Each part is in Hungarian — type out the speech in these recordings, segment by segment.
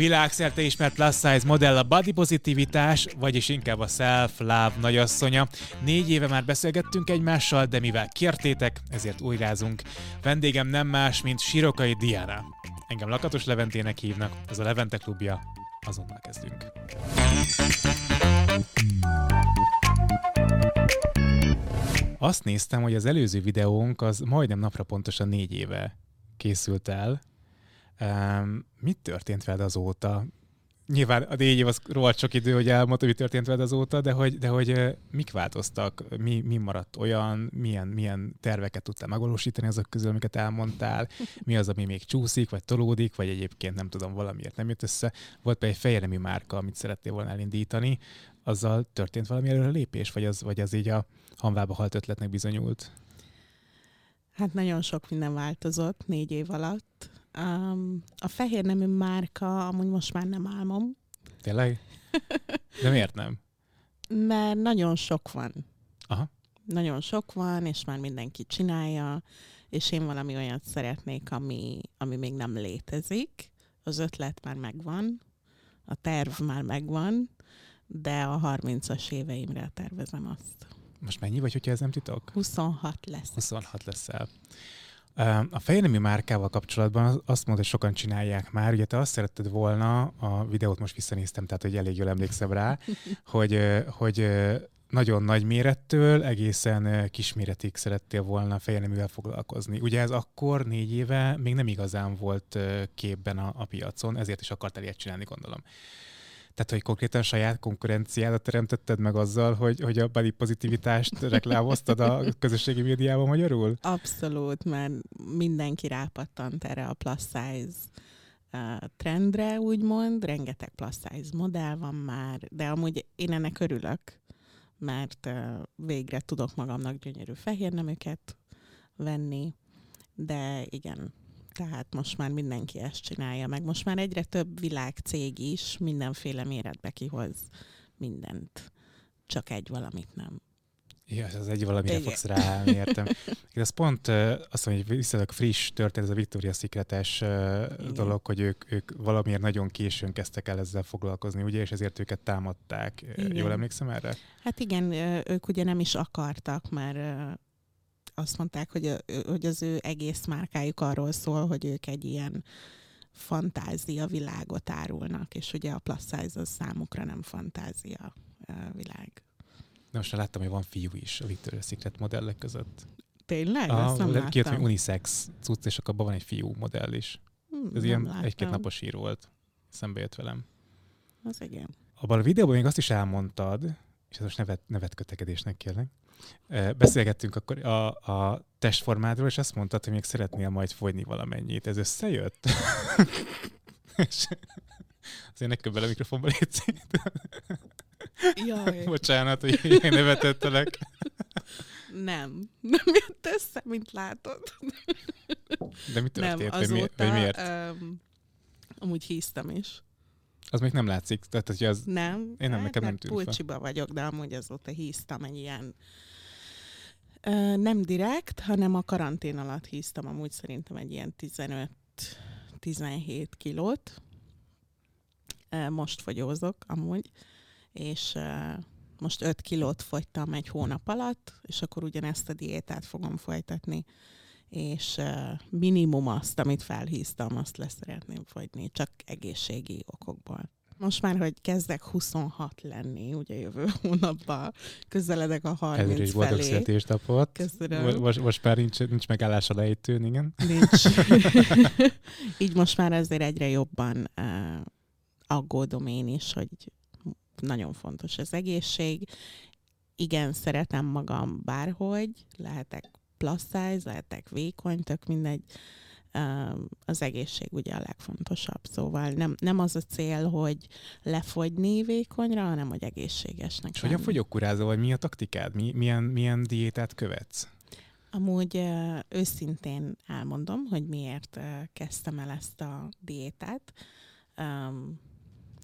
Világszerte ismert plus size modell a body pozitivitás, vagyis inkább a self-love nagyasszonya. Négy éve már beszélgettünk egymással, de mivel kértétek, ezért újrázunk. Vendégem nem más, mint Sirokai Diana. Engem Lakatos Leventének hívnak, ez a Levente klubja. Azonnal kezdünk. Azt néztem, hogy az előző videónk az majdnem napra pontosan négy éve készült el. Mit történt veled azóta? Nyilván a négy év az rohadt sok idő, hogy elmondta, mi történt veled azóta, de hogy, de hogy mik változtak, mi, mi maradt olyan, milyen, milyen terveket tudtál megvalósítani azok közül, amiket elmondtál, mi az, ami még csúszik, vagy tolódik, vagy egyébként nem tudom, valamiért nem jött össze. Volt például egy fejéremi márka, amit szerettél volna elindítani, azzal történt valami előre lépés, vagy az, vagy az így a hanvába halt ötletnek bizonyult? Hát nagyon sok minden változott négy év alatt. Um, a fehér nemű márka amúgy most már nem álmom. Tényleg? De miért nem? Mert nagyon sok van. Aha. Nagyon sok van, és már mindenki csinálja, és én valami olyat szeretnék, ami, ami még nem létezik. Az ötlet már megvan, a terv már megvan, de a 30-as éveimre tervezem azt. Most mennyi vagy, hogyha ez nem titok? 26 lesz. 26 leszel. A fejnemű márkával kapcsolatban azt mondod, hogy sokan csinálják már. Ugye te azt szeretted volna, a videót most visszanéztem, tehát hogy elég jól emlékszem rá, hogy, hogy nagyon nagy mérettől egészen kisméretig szerettél volna fejneművel foglalkozni. Ugye ez akkor négy éve még nem igazán volt képben a, a piacon, ezért is akartál ilyet csinálni, gondolom. Tehát, hogy konkrétan saját konkurenciádat teremtetted meg azzal, hogy, hogy a body pozitivitást reklámoztad a közösségi médiában magyarul? Abszolút, mert mindenki rápattant erre a plus size trendre, úgymond. Rengeteg plus size modell van már, de amúgy én ennek örülök, mert végre tudok magamnak gyönyörű fehér neműket venni, de igen, tehát most már mindenki ezt csinálja, meg most már egyre több világcég is mindenféle méretbe kihoz mindent. Csak egy valamit nem. Ja, az egy valamire Igen. fogsz rá, értem. Ez pont azt mondja, hogy viszonylag friss történet, ez a Victoria Secret-es dolog, hogy ők, ők valamiért nagyon későn kezdtek el ezzel foglalkozni, ugye, és ezért őket támadták. Igen. Jól emlékszem erre? Hát igen, ők ugye nem is akartak, mert azt mondták, hogy, hogy az ő egész márkájuk arról szól, hogy ők egy ilyen fantázia világot árulnak, és ugye a plus size az számukra nem fantázia világ. Na most láttam, hogy van fiú is a Victoria's Secret modellek között. Tényleg? Ah, nem Kijött, hogy unisex cucc, és akkor abban van egy fiú modell is. Hmm, Ez ilyen egy-két napos ír volt. Szembe jött velem. Az igen. Abban a videóban még azt is elmondtad, és ez most nevet, nevetkötekedésnek kérlek, beszélgettünk akkor a, a testformádról, és azt mondtad, hogy még szeretnél majd fogyni valamennyit. Ez összejött? Azért ne köbbel a mikrofonba légy Jaj. Bocsánat, hogy én nevetettelek. Nem. Nem jött össze, mint látod. De mi történt? Nem, azóta, vagy, mi, vagy miért? Um, amúgy híztam is. Az még nem látszik? Tehát, hogy az... Nem. Én nem, hát, nekem nem tűnt Pulcsiba vagyok, de amúgy azóta híztam egy ilyen nem direkt, hanem a karantén alatt híztam amúgy szerintem egy ilyen 15-17 kilót. Most fogyózok amúgy, és most 5 kilót fogytam egy hónap alatt, és akkor ugyanezt a diétát fogom folytatni, és minimum azt, amit felhíztam, azt lesz szeretném fogyni, csak egészségi okokból. Most már, hogy kezdek 26 lenni, ugye jövő hónapban közeledek a 30 Előre is boldog születésnapot. Köszönöm. Most, most már nincs, nincs megállás a lejtőn, igen? Nincs. Így most már azért egyre jobban uh, aggódom én is, hogy nagyon fontos az egészség. Igen, szeretem magam bárhogy, lehetek plus size, lehetek vékony, tök mindegy, az egészség ugye a legfontosabb. Szóval nem, nem az a cél, hogy lefogyni vékonyra, hanem hogy egészségesnek És hogyan fogyókúrázol, vagy mi a taktikád? Mi, milyen, milyen diétát követsz? Amúgy őszintén elmondom, hogy miért kezdtem el ezt a diétát.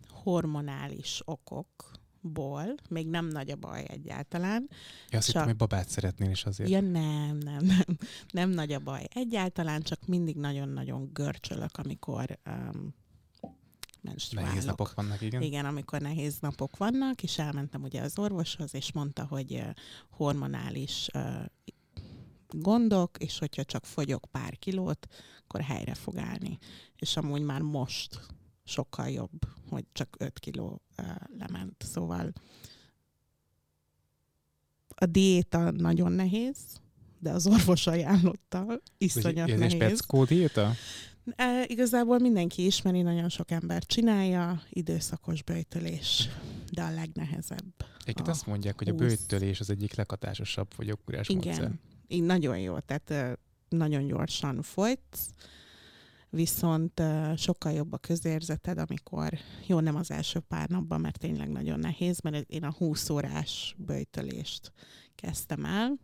hormonális okok ból, még nem nagy a baj egyáltalán. Ja, azt csak... hittem, hogy babát szeretnél is azért. Ja, nem, nem, nem. Nem nagy a baj egyáltalán, csak mindig nagyon-nagyon görcsölök, amikor um, menstruálok. Nehéz napok vannak, igen. Igen, amikor nehéz napok vannak, és elmentem ugye az orvoshoz, és mondta, hogy ö, hormonális ö, gondok, és hogyha csak fogyok pár kilót, akkor helyre fog állni. És amúgy már most sokkal jobb, hogy csak 5 kiló lement. Szóval a diéta nagyon nehéz, de az orvos ajánlotta, iszonyat Ez nehéz. speckó diéta? E, igazából mindenki ismeri, nagyon sok ember csinálja, időszakos böjtölés, de a legnehezebb. Egyébként a azt mondják, hogy a 20. bőjtölés az egyik leghatásosabb fogyókúrás módszer. Igen, így nagyon jó, tehát nagyon gyorsan folytsz, viszont sokkal jobb a közérzeted, amikor, jó, nem az első pár napban, mert tényleg nagyon nehéz, mert én a 20 órás böjtölést kezdtem el,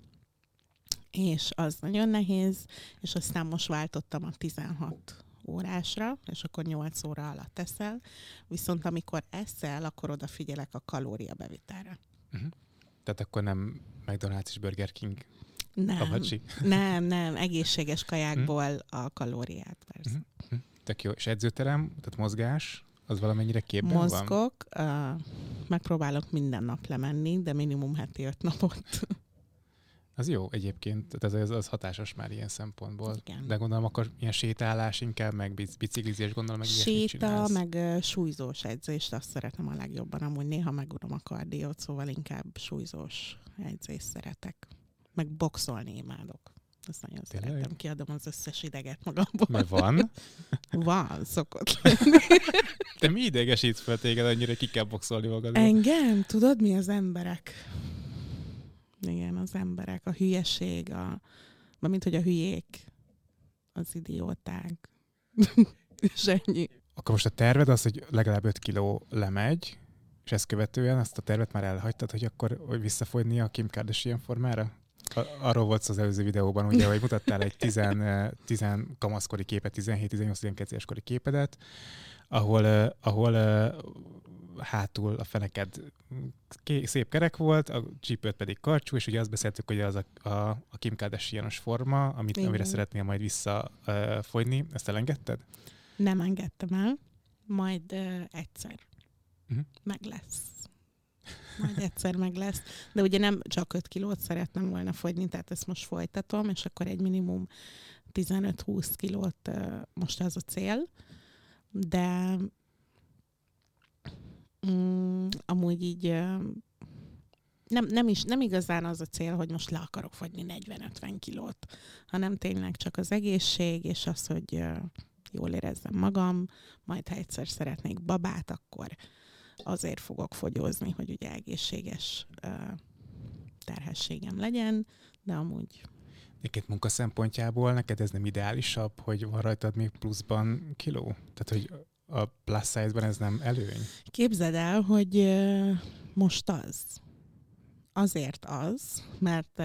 és az nagyon nehéz, és aztán most váltottam a 16 órásra, és akkor 8 óra alatt eszel, viszont amikor eszel, akkor odafigyelek a kalóriabevitelre. Tehát akkor nem McDonald's és Burger King Nem, kabacsi. nem, nem, egészséges kajákból a kalóriát, persze. Mhm. Tök jó. És edzőterem, tehát mozgás, az valamennyire képben van? Mozgok, uh, megpróbálok minden nap lemenni, de minimum heti öt napot. Az jó egyébként, tehát ez, az hatásos már ilyen szempontból. Igen. De gondolom akkor ilyen sétálás inkább, meg bic- biciklizés, gondolom meg Séta, meg uh, súlyzós edzést, azt szeretem a legjobban. Amúgy néha megunom a kardiót, szóval inkább súlyzós edzést szeretek. Meg boxolni imádok. Azt nagyon Tényleg? szeretem, kiadom az összes ideget magamból. Mert van. Van, szokott Te mi idegesítsz fel téged annyira, ki kell boxolni magad? Engem? Tudod, mi az emberek? Igen, az emberek, a hülyeség, a, mint hogy a hülyék, az idióták. És ennyi. Akkor most a terved az, hogy legalább 5 kiló lemegy, és ezt követően azt a tervet már elhagytad, hogy akkor hogy visszafogyni a Kim Kardashian formára? Arról volt az előző videóban, ugye, hogy mutattál egy 10, 10 kamaszkori képet, 17-18-19 éves kori képedet, ahol, ahol hátul a feneked ké- szép kerek volt, a csípőt pedig karcsú, és ugye azt beszéltük, hogy az a, a, a Kim Kardashianos forma, amit, Igen. amire szeretnél majd visszafogyni, ezt elengedted? Nem engedtem el, majd uh, egyszer Mhm. meg lesz. Majd egyszer meg lesz. De ugye nem csak 5 kilót szeretném volna fogyni, tehát ezt most folytatom, és akkor egy minimum 15-20 kilót most az a cél. De mm, amúgy így nem, nem, is, nem igazán az a cél, hogy most le akarok fogyni 40-50 kilót, hanem tényleg csak az egészség, és az, hogy jól érezzem magam, majd ha egyszer szeretnék babát, akkor azért fogok fogyózni, hogy ugye egészséges terhességem legyen, de amúgy Egyébként munka szempontjából neked ez nem ideálisabb, hogy van rajtad még pluszban kiló? Tehát, hogy a plus size-ban ez nem előny? képzeld el, hogy most az. Azért az, mert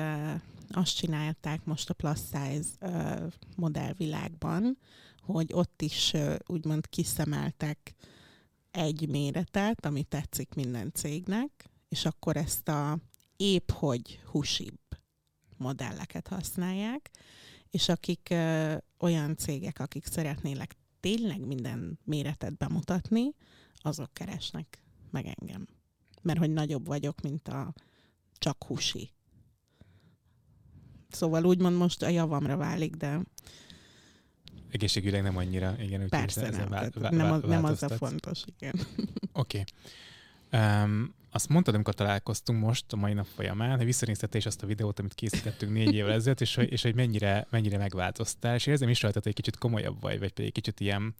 azt csinálták most a plus size modellvilágban, hogy ott is úgymond kiszemeltek egy méretet, ami tetszik minden cégnek, és akkor ezt a épp hogy húsibb modelleket használják, és akik ö, olyan cégek, akik szeretnének tényleg minden méretet bemutatni, azok keresnek meg engem. Mert hogy nagyobb vagyok, mint a csak húsi. Szóval úgymond most a javamra válik, de Egészségügyleg nem annyira, igen. úgyhogy persze ezen nem. vál- vál- nem, az, nem az a fontos, igen. Oké. Okay. Um, azt mondtad, amikor találkoztunk most a mai nap folyamán, hogy visszanézted is azt a videót, amit készítettünk négy évvel ezelőtt, és, hogy- és hogy mennyire, mennyire megváltoztál, és érzem is rajtad, hogy egy kicsit komolyabb vagy, vagy pedig kicsit ilyen,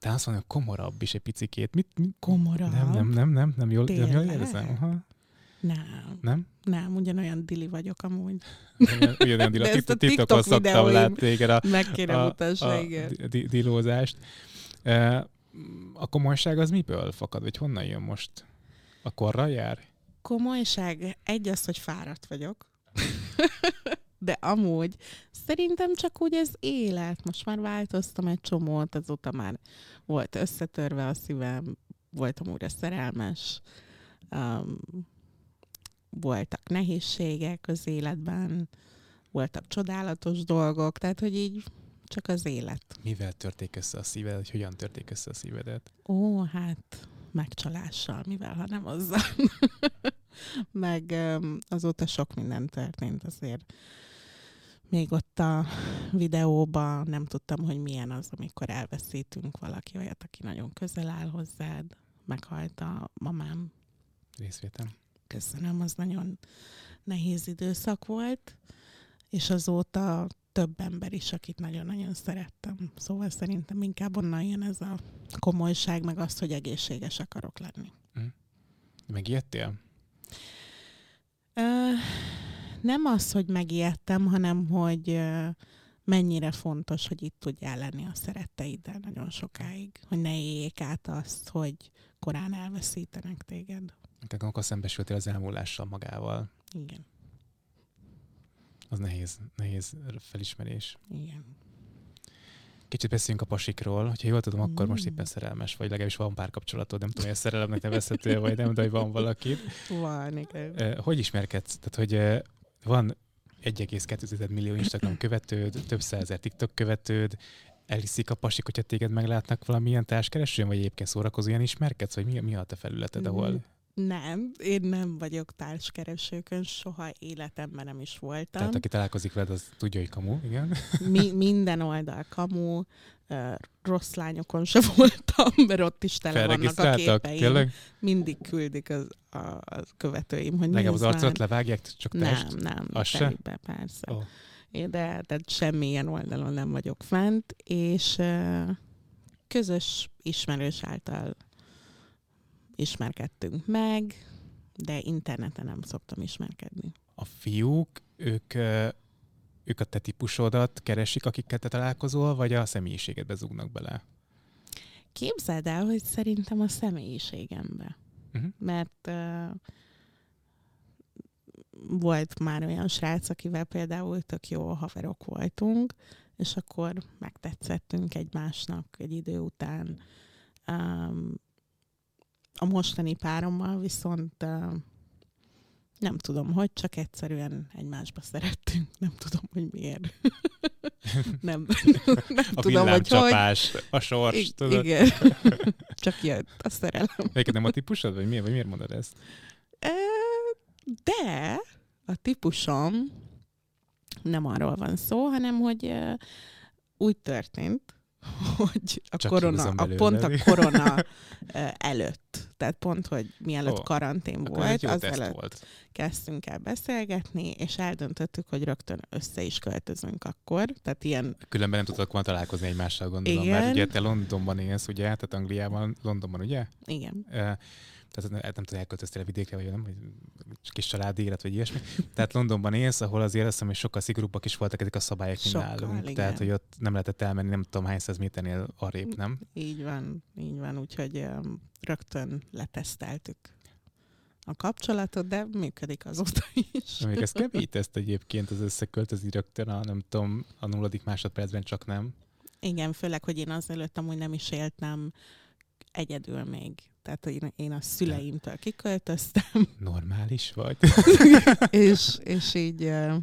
de azt mondom, komorabb is egy picikét. Mit, mit? Komorabb? Nem, nem, nem, nem, nem jól, nem jól érzem. Aha. Nem, Nem? nem, ugyanolyan dili vagyok amúgy. Ugyan- Ugyanolyan De ezt a TikTok- szoktam látni téged a, Meg kéne a, mutassa, a igen. di- di- dilózást. E, A komolyság az miből fakad, vagy honnan jön most? A korral jár? Komolyság, egy az, hogy fáradt vagyok. De amúgy szerintem csak úgy ez élet. Most már változtam egy csomót, azóta már volt összetörve a szívem, voltam újra szerelmes, um, voltak nehézségek az életben, voltak csodálatos dolgok, tehát hogy így csak az élet. Mivel törték össze a szíved, hogy hogyan törték össze a szívedet? Ó, hát megcsalással, mivel, ha nem azzal. Meg azóta sok minden történt azért. Még ott a videóban nem tudtam, hogy milyen az, amikor elveszítünk valaki olyat, aki nagyon közel áll hozzád. Meghalt a mamám. Részvétem. Köszönöm, az nagyon nehéz időszak volt, és azóta több ember is, akit nagyon-nagyon szerettem. Szóval szerintem inkább onnan jön ez a komolyság, meg azt, hogy egészséges akarok lenni. Mm. Megijedtél? Ö, nem az, hogy megijedtem, hanem hogy mennyire fontos, hogy itt tudjál lenni a szeretteiddel nagyon sokáig. Hogy ne éljék át azt, hogy korán elveszítenek téged. Tehát akkor szembesültél az elmúlással magával. Igen. Az nehéz, nehéz felismerés. Igen. Kicsit beszéljünk a pasikról. Hogyha jól tudom, akkor mm. most éppen szerelmes vagy, legalábbis van párkapcsolatod. Nem tudom, hogy a szerelemnek nevezhető vagy nem, de hogy van valaki. Van, igen. Hogy ismerkedsz? Tehát, hogy van 1,2 millió Instagram követőd, több százezer TikTok követőd, eliszik a pasik, hogyha téged meglátnak valamilyen társkeresőn, vagy egyébként szórakozó ilyen ismerkedsz, vagy mi, mi a te felületed, ahol mm. Nem, én nem vagyok társkeresőkön, soha életemben nem is voltam. Tehát aki találkozik veled, az tudja, hogy kamu, igen? Mi, minden oldal kamu, rossz lányokon se voltam, mert ott is tele vannak a képeim. Tényleg? Mindig küldik az, a, a követőim, hogy Legalább az arcot levágják, csak test? Nem, nem, az se? Be, persze. Oh. De, de semmilyen oldalon nem vagyok fent, és közös ismerős által ismerkedtünk meg, de interneten nem szoktam ismerkedni. A fiúk, ők, ők a te típusodat keresik, akikkel te találkozol, vagy a személyiségedbe zúgnak bele? Képzeld el, hogy szerintem a személyiségembe. Uh-huh. Mert uh, volt már olyan srác, akivel például tök jó haverok voltunk, és akkor megtetszettünk egymásnak egy idő után. Um, a mostani párommal viszont nem tudom, hogy csak egyszerűen egymásba szerettünk. Nem tudom, hogy miért. nem, nem a tudom, hogy hogy. a sors, I- tudod? Igen. csak jött a szerelem. Neked nem a típusod, vagy miért, vagy miért mondod ezt? De a típusom nem arról van szó, hanem hogy úgy történt, hogy a Csak korona, a pont a korona előtt, tehát pont, hogy mielőtt oh, karantén volt, az előtt volt. kezdtünk el beszélgetni, és eldöntöttük, hogy rögtön össze is költözünk akkor, tehát ilyen... Különben nem tudtak volna találkozni egymással, gondolom, Igen. mert ugye te Londonban élsz, ugye, tehát Angliában, Londonban, ugye? Igen. Uh, tehát nem tudom, elköltöztél a vidékre, vagy nem, vagy kis családi élet, vagy ilyesmi. Tehát Londonban élsz, ahol azért azt hiszem, hogy sokkal szigorúbbak is voltak ezek a szabályok, mint nálunk. Igen. Tehát, hogy ott nem lehetett elmenni, nem tudom hány száz méternél arrébb, nem? Így van, így van, úgyhogy um, rögtön leteszteltük a kapcsolatot, de működik azóta is. Még ez kemény teszt egyébként az összeköltözni rögtön a, nem tudom, a nulladik másodpercben csak nem. Igen, főleg, hogy én azelőtt amúgy nem is éltem egyedül még. Tehát én, én a szüleimtől kiköltöztem. Normális vagy. és, és így uh,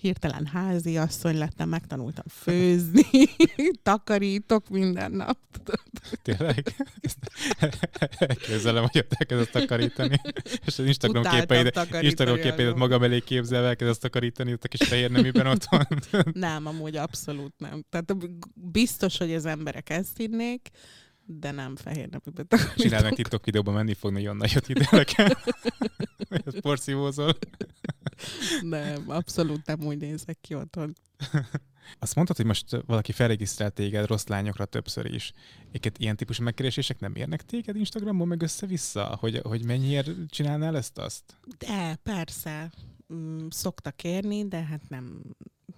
hirtelen házi asszony lettem, megtanultam főzni, takarítok minden nap. Tényleg? Elképzelem, hogy ott elkezdett takarítani, és az Instagram képeidet, Instagram képeidet magam elé képzelve elkezdett takarítani ott a kis fehér neműben otthon. nem, amúgy abszolút nem. Tehát biztos, hogy az emberek ezt hinnék, de nem fehér neműbe takarítok. Csinálj meg TikTok videóban menni fog nagyon nagyot nekem. Hogy porszívózol. Nem, abszolút nem úgy nézek ki otthon. Azt mondtad, hogy most valaki felregisztrált téged rossz lányokra többször is. Éket ilyen típusú megkeresések nem érnek téged Instagramon meg össze-vissza? Hogy, hogy mennyiért csinálnál ezt-azt? De, persze. Mm, szoktak érni, de hát nem,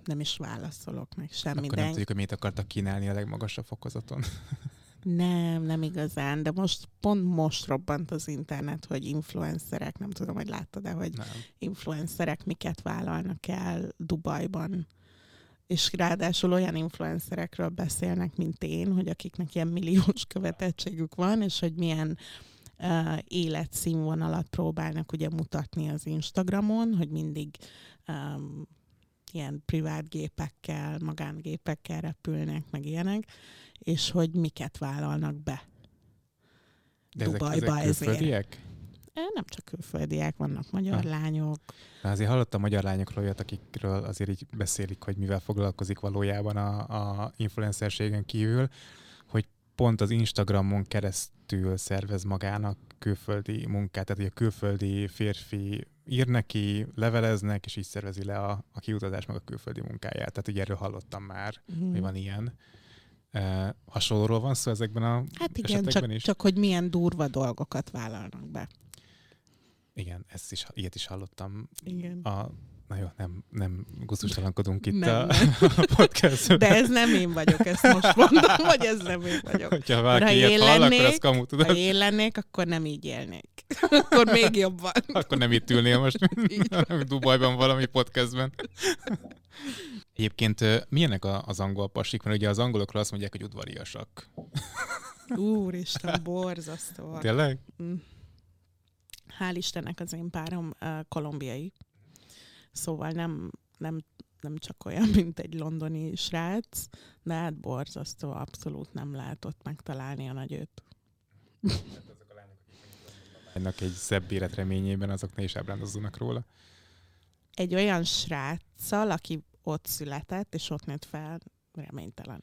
nem is válaszolok meg semmi. Akkor nem tudjuk, hogy mit akartak kínálni a legmagasabb fokozaton. Nem, nem igazán, de most pont most robbant az internet, hogy influencerek, nem tudom, hogy láttad de hogy nem. influencerek miket vállalnak el Dubajban. És ráadásul olyan influencerekről beszélnek, mint én, hogy akiknek ilyen milliós követettségük van, és hogy milyen uh, életszínvonalat próbálnak ugye mutatni az Instagramon, hogy mindig um, ilyen privát gépekkel, magángépekkel repülnek, meg ilyenek, és hogy miket vállalnak be. De ezek, Dubajba ezek ezért. külföldiek? E, Nem csak külföldiek, vannak magyar Ha. lányok. Na, azért hallottam magyar lányokról olyat, akikről azért így beszélik, hogy mivel foglalkozik valójában a, a influencerségen kívül, hogy pont az Instagramon keresztül szervez magának külföldi munkát, tehát hogy a külföldi férfi ír neki, leveleznek, és így szervezi le a, a kiutazás meg a külföldi munkáját. Tehát ugye erről hallottam már, Mhm. hogy van ilyen. E, hasonlóról van szó ezekben a Hát igen, csak, is? csak hogy milyen durva dolgokat vállalnak be. Igen, ezt is, ilyet is hallottam. Igen. A, na jó, nem, nem gusztustalankodunk itt Nem, a, nem. a podcastben. De ez nem én vagyok, ezt most mondom, hogy ez nem én vagyok. Hogyha ha valaki ilyet én hall, akkor lennék, az kamu, Ha tudod? én lennék, akkor nem így élnék. akkor még jobban. Akkor nem itt ülnél most, hanem Dubajban valami podcastben. Egyébként milyenek az angol pasik? Mert ugye az angolokról azt mondják, hogy udvariasak. Úristen, borzasztó. Tényleg? Mm. Hál' Istennek az én párom uh, kolumbiai. Szóval nem, nem, nem csak olyan, mint egy londoni srác, de hát borzasztó, abszolút nem lehet ott megtalálni a nagyőt. Ennek egy szebb élet reményében azok ne is ábrándozzanak róla. Egy olyan sráccal, aki ott született, és ott nőtt fel, reménytelen.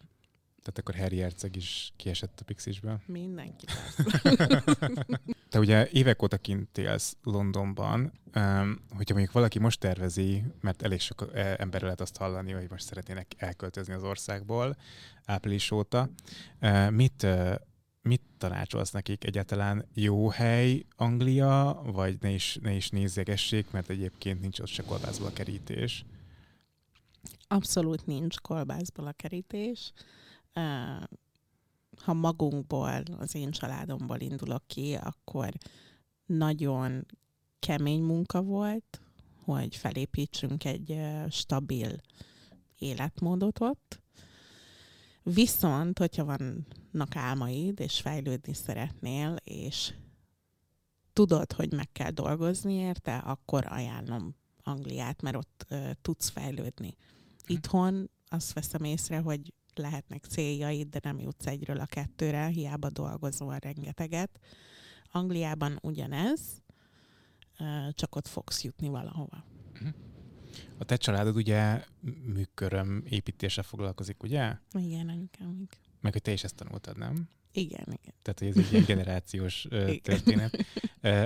Tehát akkor Harry Herceg is kiesett a Pixisből. Mindenki. Te ugye évek óta kint élsz Londonban, um, hogyha mondjuk valaki most tervezi, mert elég sok eh, emberről lehet azt hallani, hogy most szeretnének elköltözni az országból április óta, uh, mit, uh, mit tanácsolsz nekik? Egyáltalán jó hely Anglia, vagy ne is, ne is nézegessék, mert egyébként nincs ott se kolbászból kerítés. Abszolút nincs kolbászból a kerítés. Ha magunkból, az én családomból indulok ki, akkor nagyon kemény munka volt, hogy felépítsünk egy stabil életmódot ott. Viszont, hogyha vannak álmaid, és fejlődni szeretnél, és tudod, hogy meg kell dolgozni érte, akkor ajánlom Angliát, mert ott ö, tudsz fejlődni. Itthon azt veszem észre, hogy lehetnek céljaid, de nem jutsz egyről a kettőre, hiába dolgozol rengeteget. Angliában ugyanez, ö, csak ott fogsz jutni valahova. A te családod ugye műköröm építése foglalkozik, ugye? Igen, anyukám. Meg hogy te is ezt tanultad, nem? Igen, igen. Tehát, hogy ez egy ilyen generációs történet.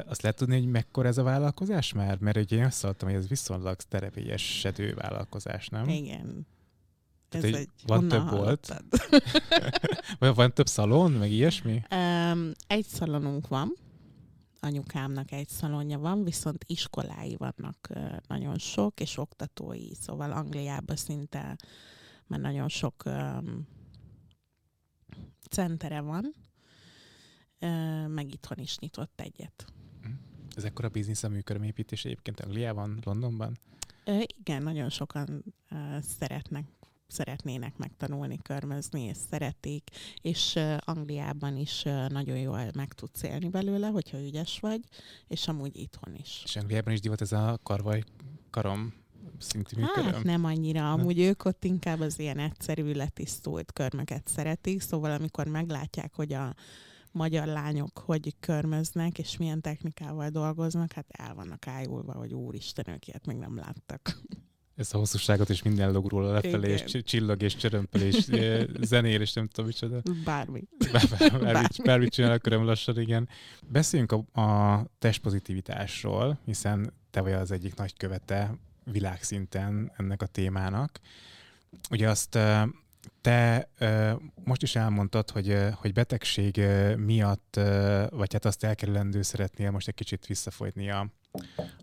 Azt lehet tudni, hogy mekkora ez a vállalkozás már? Mert ugye én azt hallottam, hogy ez viszonylag terepélyesedő vállalkozás, nem? Igen. Ez Tehát, hogy egy, van több hallottad? Vagy van több szalon, meg ilyesmi? Um, egy szalonunk van, anyukámnak egy szalonja van, viszont iskolái vannak nagyon sok, és oktatói, szóval Angliában szinte már nagyon sok um, centere van, uh, meg itthon is nyitott egyet. Ez ekkora biznisz a műköröm építés egyébként Angliában, Londonban? Uh, igen, nagyon sokan uh, szeretnek szeretnének megtanulni körmözni, és szeretik, és Angliában is nagyon jól meg tudsz élni belőle, hogyha ügyes vagy, és amúgy itthon is. És Angliában is divat ez a karvaj karom szintű műköröm? Hát nem annyira, amúgy ők ott inkább az ilyen egyszerű, letisztult körmöket szeretik, szóval amikor meglátják, hogy a magyar lányok hogy körmöznek, és milyen technikával dolgoznak, hát el vannak ájulva, hogy úristen, ők ilyet még nem láttak. Ez a hosszúságot és minden log róla lefelé, és Igen. csi- csillog és csörömpel, és zenél, és nem tudom micsoda. Bármi. Bármit, bármit csinál, akkor lassan, igen. Beszéljünk a, a testpozitivitásról, hiszen te vagy az egyik nagy követe világszinten ennek a témának. Ugye azt te most is elmondtad, hogy, hogy betegség miatt, vagy hát azt elkerülendő szeretnél most egy kicsit visszafolytni a,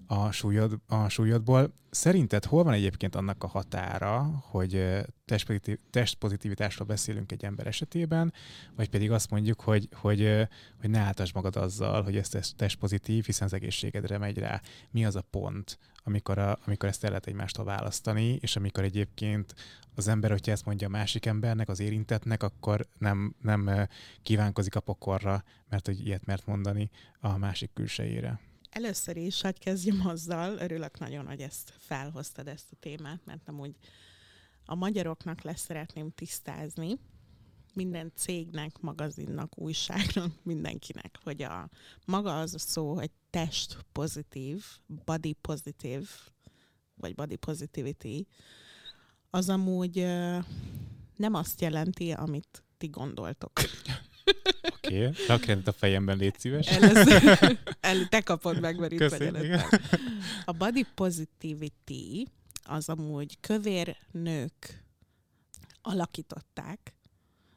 a, súlyod, a súlyodból. Szerinted hol van egyébként annak a határa, hogy testpozitiv, testpozitivitásról beszélünk egy ember esetében, vagy pedig azt mondjuk, hogy, hogy, hogy ne áltasd magad azzal, hogy ez test- testpozitív, hiszen az egészségedre megy rá. Mi az a pont, amikor, a, amikor ezt el lehet egymástól választani, és amikor egyébként az ember, hogyha ezt mondja a másik embernek, az érintetnek, akkor nem, nem kívánkozik a pokorra, mert hogy ilyet mert mondani a másik külsejére. Először is, hogy kezdjem azzal, örülök nagyon, hogy ezt felhoztad ezt a témát, mert amúgy a magyaroknak lesz szeretném tisztázni, minden cégnek, magazinnak, újságnak, mindenkinek, hogy a maga az a szó, hogy test pozitív, body positive, vagy body positivity, az amúgy nem azt jelenti, amit ti gondoltok. Oké, okay. rakjad a fejemben, légy szíves. Először, el, te kapod meg, mert itt vagy. A body positivity az amúgy kövér nők alakították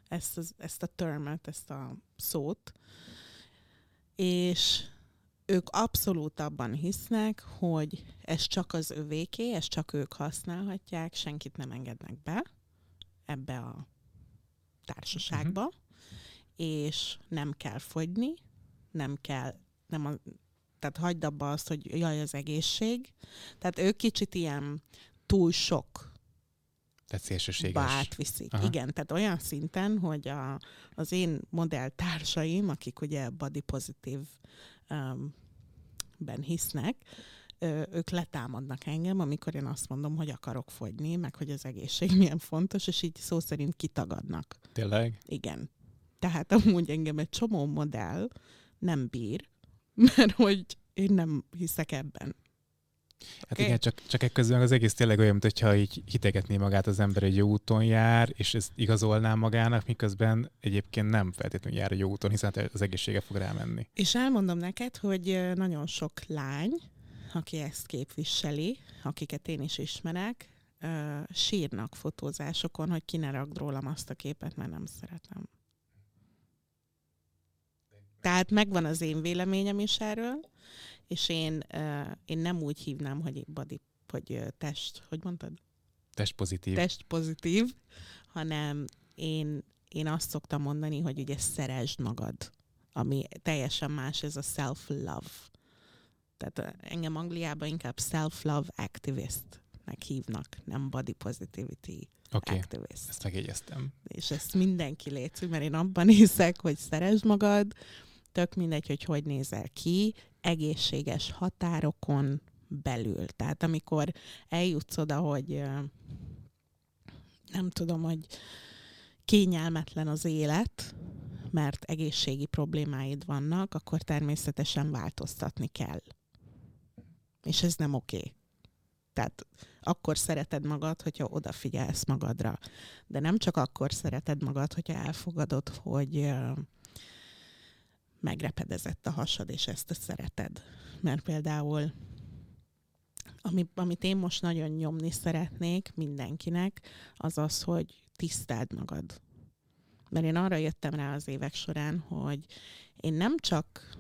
ezt, az, ezt a termet, ezt a szót, és ők abszolút abban hisznek, hogy ez csak az övéké, ezt csak ők használhatják, senkit nem engednek be ebbe a társaságba, uh-huh. És nem kell fogyni, nem kell, nem a, tehát hagyd abba azt, hogy jaj, az egészség. Tehát ők kicsit ilyen túl sok tehát szélsőséges. Átviszik. Aha. Igen, tehát olyan szinten, hogy a, az én modelltársaim, akik ugye body positive um, ben hisznek, ők letámadnak engem, amikor én azt mondom, hogy akarok fogyni, meg hogy az egészség milyen fontos, és így szó szerint kitagadnak. Tényleg? Igen. Tehát amúgy engem egy csomó modell nem bír, mert hogy én nem hiszek ebben. Hát okay. igen, csak, csak ekközben az egész tényleg olyan, mintha így hitegetné magát az ember, hogy jó úton jár, és ezt igazolná magának, miközben egyébként nem feltétlenül jár a jó úton, hiszen az egészsége fog rámenni. És elmondom neked, hogy nagyon sok lány, aki ezt képviseli, akiket én is ismerek, sírnak fotózásokon, hogy ki ne ragd rólam azt a képet, mert nem szeretem. Tehát megvan az én véleményem is erről, és én, én nem úgy hívnám, hogy body, hogy test, hogy mondtad? Test pozitív. Test pozitív, hanem én, én azt szoktam mondani, hogy ugye szeresd magad, ami teljesen más, ez a self-love. Tehát engem Angliában inkább self-love activist-nek hívnak, nem body positivity okay. activist. ezt megjegyeztem. És ezt mindenki létszik, mert én abban hiszek, hogy szeresd magad, tök mindegy, hogy hogy nézel ki, egészséges határokon belül. Tehát amikor eljutsz oda, hogy nem tudom, hogy kényelmetlen az élet, mert egészségi problémáid vannak, akkor természetesen változtatni kell. És ez nem oké. Okay. Tehát akkor szereted magad, hogyha odafigyelsz magadra. De nem csak akkor szereted magad, hogyha elfogadod, hogy megrepedezett a hasad, és ezt szereted. Mert például, ami, amit én most nagyon nyomni szeretnék mindenkinek, az az, hogy tiszteld magad. Mert én arra jöttem rá az évek során, hogy én nem csak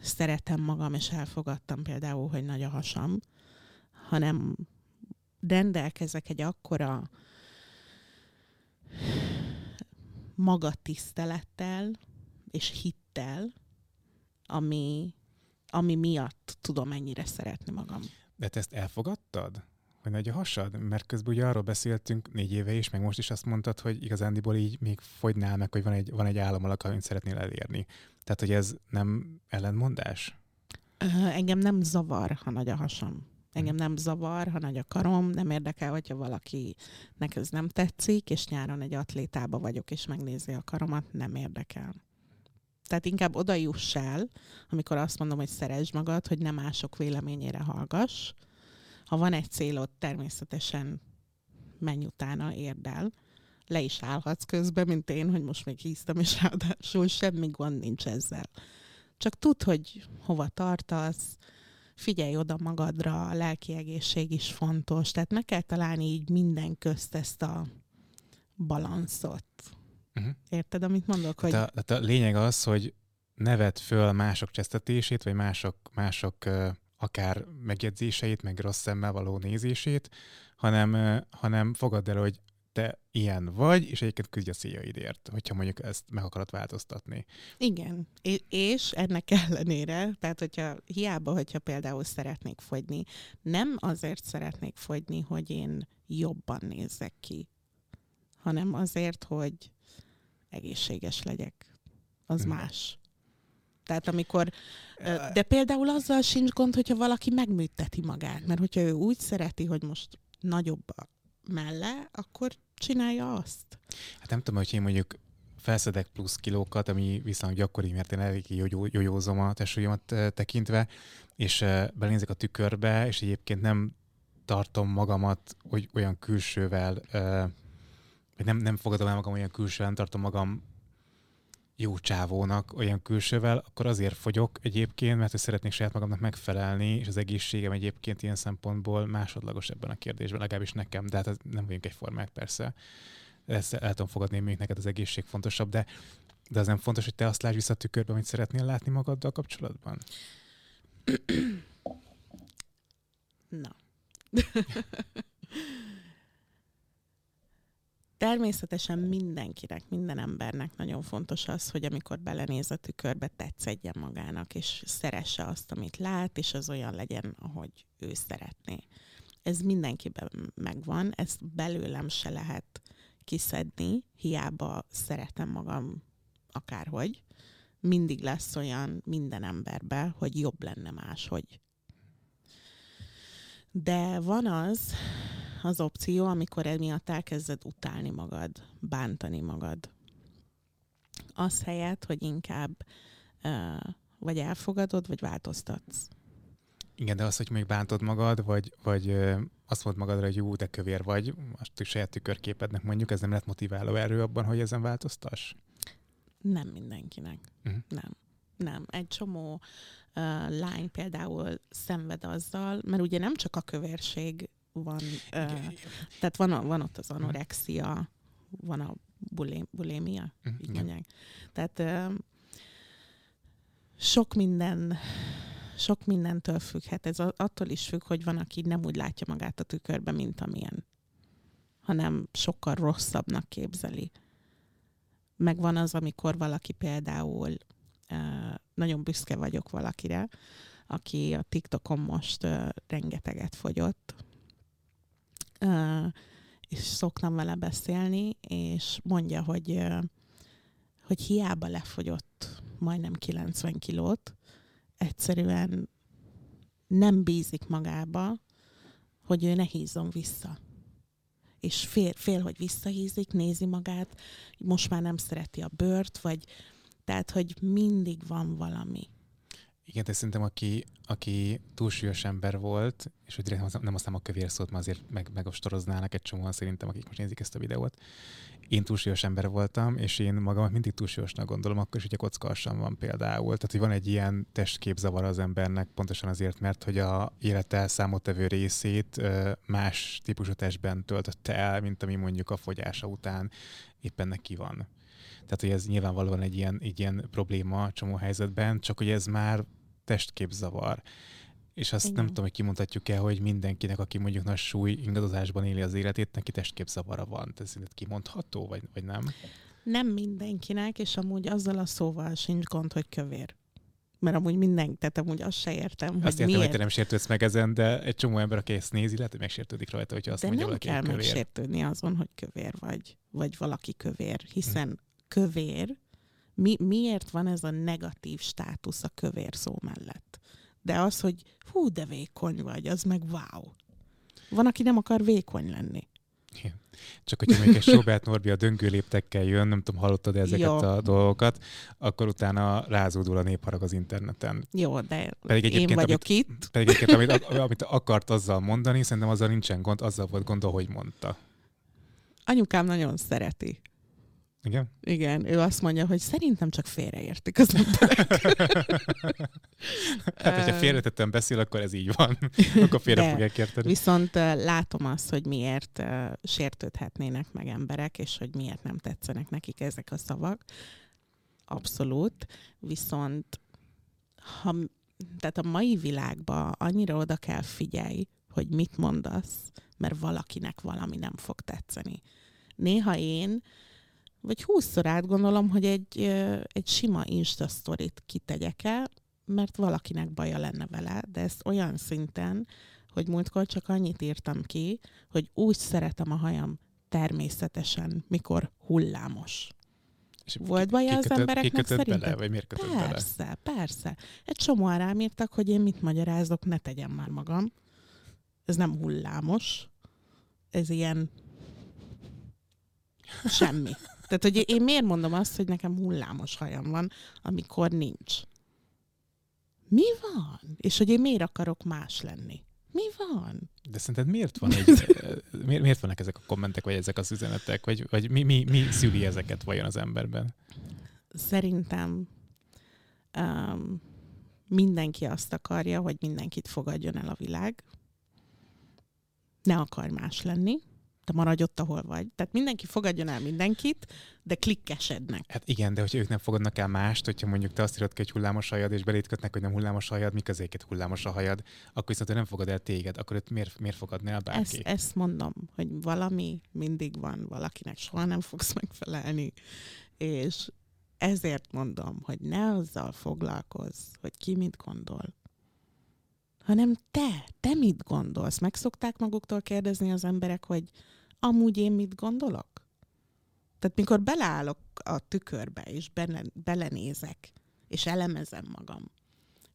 szeretem magam, és elfogadtam például, hogy nagy a hasam, hanem rendelkezek egy akkora magatisztelettel és hit el, ami, ami miatt tudom ennyire szeretni magam. De te ezt elfogadtad? Hogy nagy a hasad? Mert közben ugye arról beszéltünk négy éve is, meg most is azt mondtad, hogy igazándiból így még fogynál meg, hogy van egy, van egy álom amit szeretnél elérni. Tehát, hogy ez nem ellentmondás? Engem nem zavar, ha nagy a hasam. Engem nem zavar, ha nagy a karom, nem érdekel, hogyha valakinek ez nem tetszik, és nyáron egy atlétába vagyok, és megnézi a karomat, nem érdekel. Tehát inkább oda juss el, amikor azt mondom, hogy szeresd magad, hogy nem mások véleményére hallgass. Ha van egy célod, természetesen menj utána, érd el. Le is állhatsz közben, mint én, hogy most még híztam, és ráadásul semmi gond nincs ezzel. Csak tudd, hogy hova tartasz, figyelj oda magadra, a lelki egészség is fontos. Tehát meg kell találni így minden közt ezt a balanszot. Uh-huh. Érted, amit mondok? Hogy... Tehát a, tehát a lényeg az, hogy nevet föl mások csesztetését, vagy mások, mások akár megjegyzéseit, meg rossz szemmel való nézését, hanem, hanem fogadd el, hogy te ilyen vagy, és egyébként küzdj a céljaidért, hogyha mondjuk ezt meg akarod változtatni. Igen, és ennek ellenére, tehát hogyha hiába, hogyha például szeretnék fogyni, nem azért szeretnék fogyni, hogy én jobban nézzek ki, hanem azért, hogy egészséges legyek. Az hmm. más. Tehát amikor, de például azzal sincs gond, hogyha valaki megműteti magát, mert hogyha ő úgy szereti, hogy most nagyobb a melle, akkor csinálja azt. Hát nem tudom, hogy én mondjuk felszedek plusz kilókat, ami viszonylag gyakori, mert én elég jójózom a testsúlyomat tekintve, és belénzek a tükörbe, és egyébként nem tartom magamat hogy olyan külsővel, vagy nem, nem fogadom el magam olyan külsővel, nem tartom magam jó csávónak olyan külsővel, akkor azért fogyok egyébként, mert szeretnék saját magamnak megfelelni, és az egészségem egyébként ilyen szempontból másodlagos ebben a kérdésben, legalábbis nekem, de hát nem vagyunk egyformák persze. Ezt el tudom fogadni, hogy neked az egészség fontosabb, de, de az nem fontos, hogy te azt lásd vissza a tükörbe, amit szeretnél látni magaddal kapcsolatban? Na. Természetesen mindenkinek, minden embernek nagyon fontos az, hogy amikor belenéz a tükörbe, tetszedjen magának, és szeresse azt, amit lát, és az olyan legyen, ahogy ő szeretné. Ez mindenkiben megvan, ezt belőlem se lehet kiszedni, hiába szeretem magam akárhogy. Mindig lesz olyan minden emberben, hogy jobb lenne máshogy. De van az, az opció, amikor emiatt elkezded utálni magad, bántani magad. Az helyett, hogy inkább vagy elfogadod, vagy változtatsz. Igen, de az, hogy még bántod magad, vagy, vagy azt mondod magadra, hogy jó, de kövér vagy, azt saját tükörképednek mondjuk, ez nem lett motiváló erő abban, hogy ezen változtass? Nem mindenkinek. Uh-huh. Nem. Nem. Egy csomó uh, lány például szenved azzal, mert ugye nem csak a kövérség van, uh, tehát van, van ott az mhm. anorexia, van a bulé, bulémia, uh, így mondják. Tehát uh, sok minden sok mindentől függhet. Ez attól is függ, hogy van, aki nem úgy látja magát a tükörbe, mint amilyen, hanem sokkal rosszabbnak képzeli. Meg van az, amikor valaki például nagyon büszke vagyok valakire, aki a TikTokon most rengeteget fogyott, és szoktam vele beszélni, és mondja, hogy, hogy hiába lefogyott majdnem 90 kilót, egyszerűen nem bízik magába, hogy ő ne hízzon vissza. És fél, fél, hogy visszahízik, nézi magát, most már nem szereti a bőrt, vagy tehát, hogy mindig van valami. Igen, de szerintem aki, aki túlsúlyos ember volt, és hogy direkt nem aztán a kövér szót, mert azért meg, megostoroznának egy csomóan szerintem, akik most nézik ezt a videót. Én túlsúlyos ember voltam, és én magamat mindig túlsúlyosnak gondolom, akkor is, hogyha kockalsam van például. Tehát, hogy van egy ilyen testképzavar az embernek, pontosan azért, mert hogy a élete számottevő részét más típusú testben töltötte el, mint ami mondjuk a fogyása után éppen neki van. Tehát, hogy ez nyilvánvalóan egy ilyen, egy ilyen probléma csomó helyzetben, csak hogy ez már testképzavar. És azt Igen. nem tudom, hogy kimondhatjuk-e, hogy mindenkinek, aki mondjuk nagy súly ingadozásban éli az életét, neki testképzavara van. Ez kimondható, vagy, vagy nem? Nem mindenkinek, és amúgy azzal a szóval sincs gond, hogy kövér. Mert amúgy minden, tehát amúgy azt se értem, azt hogy értem, miért. hogy te nem sértődsz meg ezen, de egy csomó ember, aki ezt nézi, lehet, hogy megsértődik rajta, hogyha azt de mondja nem valaki, kell kövér. megsértődni azon, hogy kövér vagy, vagy valaki kövér, hiszen hmm kövér, mi, miért van ez a negatív státusz a kövér szó mellett? De az, hogy hú, de vékony vagy, az meg wow. Van, aki nem akar vékony lenni. Igen. Csak hogyha még egy Sobert Norbi a döngő léptekkel jön, nem tudom, hallottad ezeket Jó. a dolgokat, akkor utána rázódul a népharag az interneten. Jó, de pedig én vagyok amit, itt. Pedig egyébként, amit, amit akart azzal mondani, szerintem azzal nincsen gond, azzal volt gond, ahogy mondta. Anyukám nagyon szereti. Igen? Igen, ő azt mondja, hogy szerintem csak félreértik az emberek. hát, hogyha félretettem beszél, akkor ez így van. akkor félre fogják érteni. Viszont látom azt, hogy miért sértődhetnének meg emberek, és hogy miért nem tetszenek nekik ezek a szavak. Abszolút. Viszont ha, tehát a mai világban annyira oda kell figyelj, hogy mit mondasz, mert valakinek valami nem fog tetszeni. Néha én vagy húszszor átgondolom, hogy egy, egy sima Insta sztorit kitegyek el, mert valakinek baja lenne vele, de ezt olyan szinten, hogy múltkor csak annyit írtam ki, hogy úgy szeretem a hajam természetesen, mikor hullámos. És Volt baj az embereknek szerinted? bele, vagy miért kötött bele? Persze, persze. Egy csomóan rám írtak, hogy én mit magyarázok, ne tegyem már magam. Ez nem hullámos. Ez ilyen semmi. Tehát, hogy én miért mondom azt, hogy nekem hullámos hajam van, amikor nincs? Mi van? És hogy én miért akarok más lenni? Mi van? De szerinted miért van egy, miért, miért vannak ezek a kommentek, vagy ezek az üzenetek, vagy, vagy mi, mi, mi szüli ezeket vajon az emberben? Szerintem um, mindenki azt akarja, hogy mindenkit fogadjon el a világ. Ne akar más lenni. Te maradj ott, ahol vagy. Tehát mindenki fogadjon el mindenkit, de klikkesednek. Hát igen, de hogyha ők nem fogadnak el mást, hogyha mondjuk te azt írod ki, hogy hullámos hajad, és belét kötnek, hogy nem hullámos hajad, miközéket hullámos a hajad, akkor viszont ő nem fogad el téged, akkor őt miért, miért fogadna el Ezt, bárki? ezt mondom, hogy valami mindig van, valakinek soha nem fogsz megfelelni. És ezért mondom, hogy ne azzal foglalkozz, hogy ki mit gondol, hanem te, te mit gondolsz? Meg szokták maguktól kérdezni az emberek, hogy amúgy én mit gondolok? Tehát mikor beleállok a tükörbe, és bele, belenézek, és elemezem magam,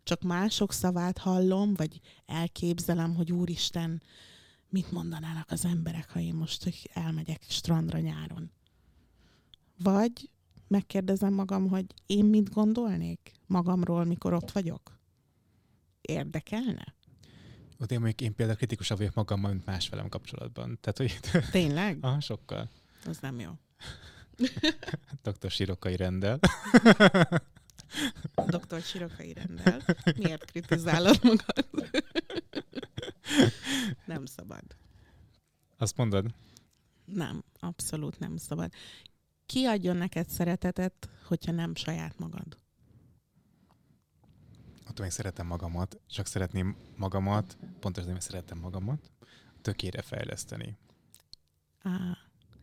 csak mások szavát hallom, vagy elképzelem, hogy úristen, mit mondanának az emberek, ha én most hogy elmegyek strandra nyáron. Vagy megkérdezem magam, hogy én mit gondolnék magamról, mikor ott vagyok? Érdekelne? Ott én mondjuk én például kritikusabb vagyok magammal, mint más velem kapcsolatban. Tehát, hogy Tényleg? ah, sokkal. Az nem jó. Dr. Sirokai rendel. Doktor Sirokai rendel. Miért kritizálod magad? nem szabad. Azt mondod? Nem, abszolút nem szabad. Ki adjon neked szeretetet, hogyha nem saját magad? Attól még szeretem magamat, csak szeretném magamat, pontosan mert szeretem magamat, tökére fejleszteni. Á,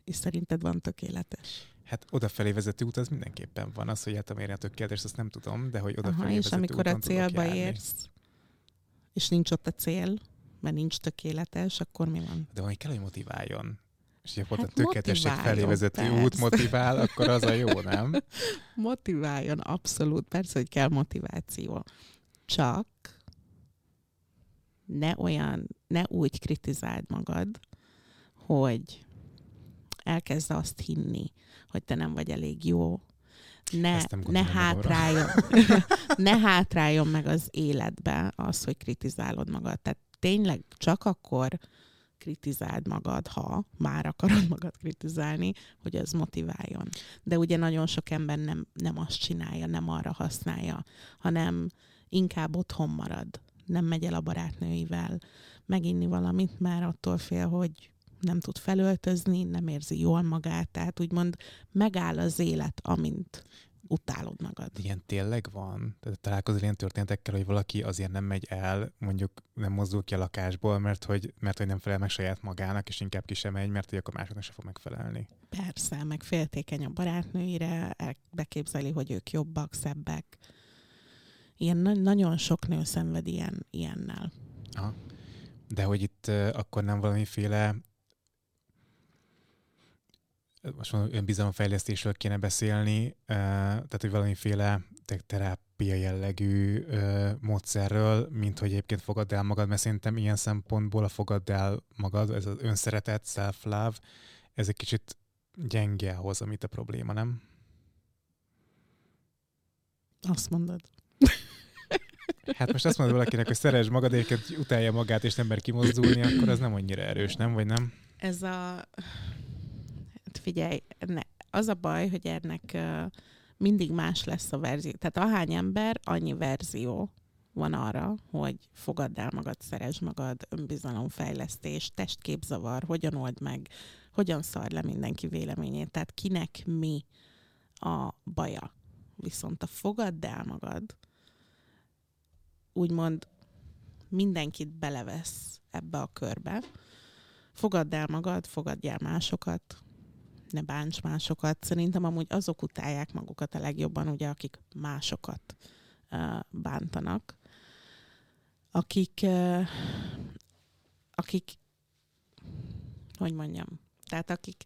és szerinted van tökéletes? Hát odafelé vezető út az mindenképpen van. Az, hogy hát amire a tökéletes, azt nem tudom, de hogy odafelé Aha, és vezető amikor a célba érsz, és nincs ott a cél, mert nincs tökéletes, akkor mi van? De valami kell, hogy motiváljon. És pont Hát a tökéletesség felé vezető persze. út motivál, akkor az a jó, nem? Motiváljon, abszolút. Persze, hogy kell motiváció. Csak ne olyan, ne úgy kritizáld magad, hogy elkezd azt hinni, hogy te nem vagy elég jó. Ne, ne, hátráljon, ne hátráljon meg az életbe az, hogy kritizálod magad. Tehát tényleg csak akkor kritizáld magad, ha már akarod magad kritizálni, hogy az motiváljon. De ugye nagyon sok ember nem, nem azt csinálja, nem arra használja, hanem inkább otthon marad. Nem megy el a barátnőivel meginni valamit, mert attól fél, hogy nem tud felöltözni, nem érzi jól magát, tehát úgymond megáll az élet, amint utálod magad. Ilyen tényleg van? Tehát találkozol ilyen történetekkel, hogy valaki azért nem megy el, mondjuk nem mozdul ki a lakásból, mert hogy, mert hogy nem felel meg saját magának, és inkább ki sem megy, mert hogy akkor másoknak se fog megfelelni. Persze, meg féltékeny a barátnőire, el- beképzeli, hogy ők jobbak, szebbek. Ilyen na- nagyon sok nő szenved ilyen, ilyennel. Aha. De hogy itt uh, akkor nem valamiféle most mondom, önbizalomfejlesztésről kéne beszélni, uh, tehát hogy valamiféle te- terápia jellegű uh, módszerről, mint hogy egyébként fogadd el magad, mert szerintem ilyen szempontból a fogadd el magad, ez az önszeretet, self-love, ez egy kicsit gyenge ahhoz, amit a probléma, nem? Azt mondod. Hát most azt mondod valakinek, hogy szeresd magad, egyébként utálja magát, és nem mer kimozdulni, akkor az nem annyira erős, nem? Vagy nem? Ez a... Hát figyelj, ne, az a baj, hogy ennek mindig más lesz a verzió. Tehát ahány ember, annyi verzió van arra, hogy fogadd el magad, szeresd magad, önbizalomfejlesztés, testképzavar, hogyan old meg, hogyan szar le mindenki véleményét. Tehát kinek mi a baja. Viszont a fogadd el magad, úgymond mindenkit belevesz ebbe a körbe. Fogadd el magad, fogadj el másokat, ne bánts másokat. Szerintem amúgy azok utálják magukat a legjobban, ugye, akik másokat uh, bántanak. Akik, uh, akik, hogy mondjam, tehát akik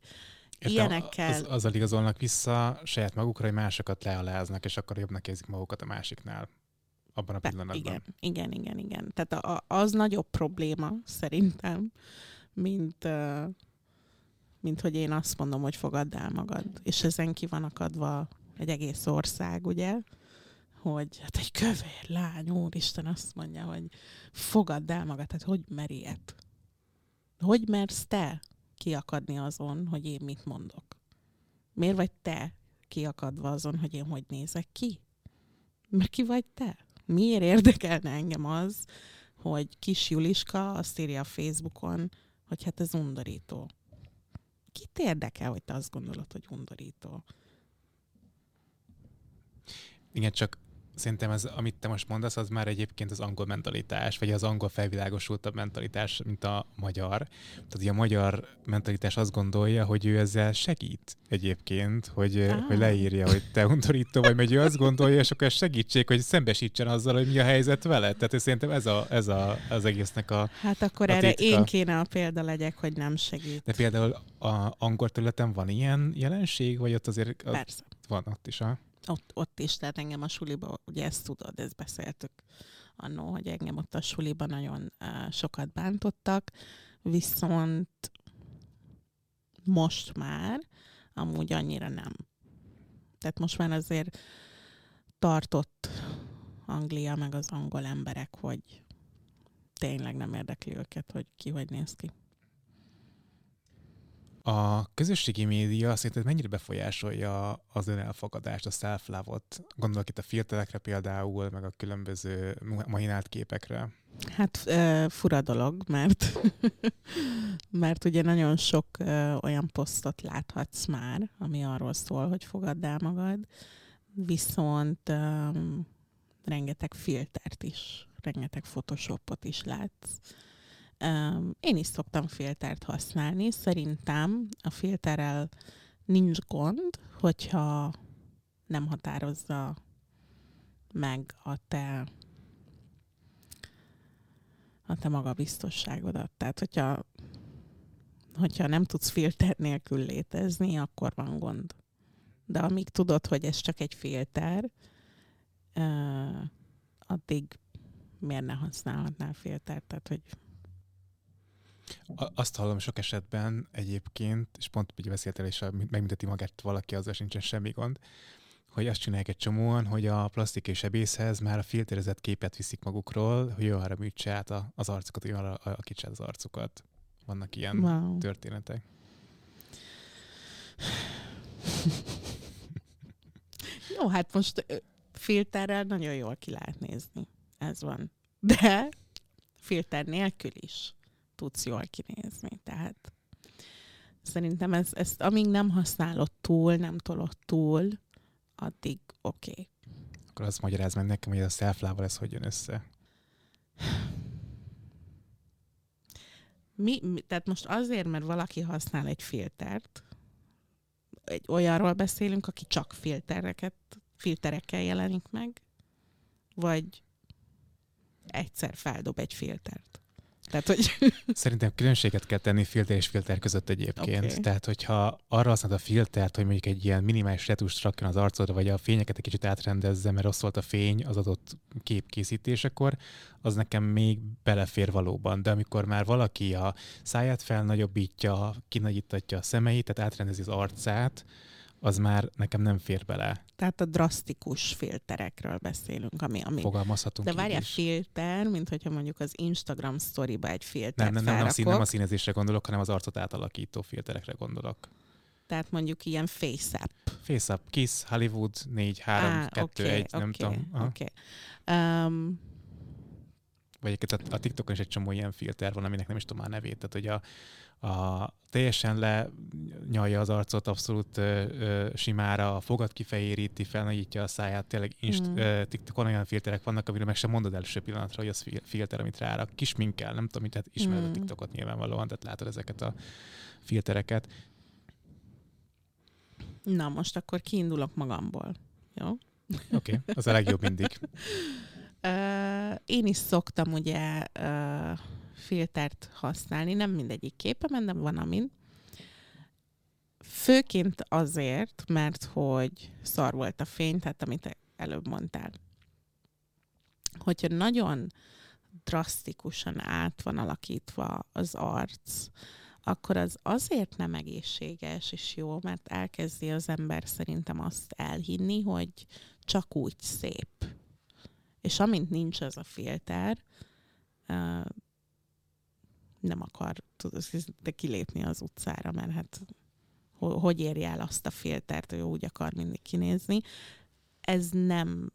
Értem, ilyenekkel... Az, azzal igazolnak vissza saját magukra, hogy másokat lealáznak, és akkor jobbnak érzik magukat a másiknál. Abban a pillanatban. Igen, igen, igen, igen. Tehát a, az nagyobb probléma szerintem, mint, mint hogy én azt mondom, hogy fogadd el magad. És ezen ki van akadva egy egész ország, ugye? Hogy hát egy kövér lány, úristen azt mondja, hogy fogadd el magad. Hát hogy mer ilyet? Hogy mersz te kiakadni azon, hogy én mit mondok? Miért vagy te kiakadva azon, hogy én hogy nézek ki? Mert ki vagy te? Miért érdekelne engem az, hogy kis Juliska azt írja a Facebookon, hogy hát ez undorító. Kit érdekel, hogy te azt gondolod, hogy undorító? Igen, csak szerintem ez, amit te most mondasz, az már egyébként az angol mentalitás, vagy az angol felvilágosultabb mentalitás, mint a magyar. Tehát ugye a magyar mentalitás azt gondolja, hogy ő ezzel segít egyébként, hogy, ah. hogy leírja, hogy te undorító vagy, mert ő azt gondolja, és akkor segítség, hogy szembesítsen azzal, hogy mi a helyzet vele. Tehát szerintem ez, a, ez a, az egésznek a Hát akkor a erre titka. én kéne a példa legyek, hogy nem segít. De például a angol területen van ilyen jelenség, vagy ott azért... Persze. Van ott is, a ott, ott is, tehát engem a suliba, ugye ezt tudod, ezt beszéltük annó, hogy engem ott a suliban nagyon uh, sokat bántottak, viszont most már amúgy annyira nem. Tehát most már azért tartott Anglia meg az angol emberek, hogy tényleg nem érdekli őket, hogy ki hogy néz ki. A közösségi média szerinted mennyire befolyásolja az önelfogadást, a self -ot? Gondolok itt a filterekre például, meg a különböző mahinált képekre. Hát fura dolog, mert, mert ugye nagyon sok olyan posztot láthatsz már, ami arról szól, hogy fogadd el magad, viszont um, rengeteg filtert is, rengeteg photoshopot is látsz én is szoktam filtert használni. Szerintem a filterrel nincs gond, hogyha nem határozza meg a te a te magabiztosságodat. Tehát, hogyha, hogyha nem tudsz filter nélkül létezni, akkor van gond. De amíg tudod, hogy ez csak egy filter, addig miért ne használhatnál filtert? Tehát, hogy azt hallom sok esetben egyébként, és pont így beszéltél, és megmutati magát valaki, azzal sincsen semmi gond, hogy azt csinálják egy csomóan, hogy a plastik és ebészhez már a filterezett képet viszik magukról, hogy arra műtse át az arcukat, hogy arra alakítsa az arcukat. Vannak ilyen wow. történetek. Jó, hát most filterrel nagyon jól ki lehet nézni. Ez van. De filter nélkül is tudsz jól kinézni. Tehát szerintem ez, ezt amíg nem használod túl, nem tolod túl, addig oké. Okay. Akkor azt magyaráz meg nekem, hogy a self ez hogy jön össze. Mi, mi, tehát most azért, mert valaki használ egy filtert, egy olyanról beszélünk, aki csak filtereket, filterekkel jelenik meg, vagy egyszer feldob egy filtert. Tehát, hogy... Szerintem különbséget kell tenni filter és filter között egyébként. Okay. Tehát, hogyha arra használod a filtert, hogy mondjuk egy ilyen minimális retust rakjon az arcodra, vagy a fényeket egy kicsit átrendezze, mert rossz volt a fény az adott képkészítésekor, az nekem még belefér valóban. De amikor már valaki a száját felnagyobbítja, kinagyítatja a szemeit, tehát átrendezi az arcát, az már nekem nem fér bele. Tehát a drasztikus filterekről beszélünk, ami... ami... Fogalmazhatunk De várjál, filter, mint hogyha mondjuk az Instagram storyba egy filtert nem, nem, nem, nem, a nem a színezésre gondolok, hanem az arcot átalakító filterekre gondolok. Tehát mondjuk ilyen face-up. Face-up, Kiss, Hollywood, 4, 3, ah, 2, okay, 1, okay, nem tudom. Oké. Okay. Um, vagy a, a TikTokon is egy csomó ilyen filter van, aminek nem is tudom már nevét. Tehát, hogy a, a, teljesen lenyalja az arcot abszolút ö, ö, simára, a fogat kifehéríti, felnagyítja a száját, tényleg inst, mm. ö, TikTokon olyan filterek vannak, amiről meg sem mondod első pillanatra, hogy az filter, amit rárak. Kis minkkel, nem tudom, tehát ismered mm. a TikTokot nyilvánvalóan, tehát látod ezeket a filtereket. Na, most akkor kiindulok magamból. Jó? Oké, okay, az a legjobb mindig. Uh, én is szoktam ugye uh, filtert használni, nem mindegyik képemen, de van amin. Főként azért, mert hogy szar volt a fény, tehát amit előbb mondtál. Hogyha nagyon drasztikusan át van alakítva az arc, akkor az azért nem egészséges és jó, mert elkezdi az ember szerintem azt elhinni, hogy csak úgy szép. És amint nincs ez a filter, nem akar de kilépni az utcára, mert hát hogy érje el azt a filtert, hogy úgy akar mindig kinézni. Ez nem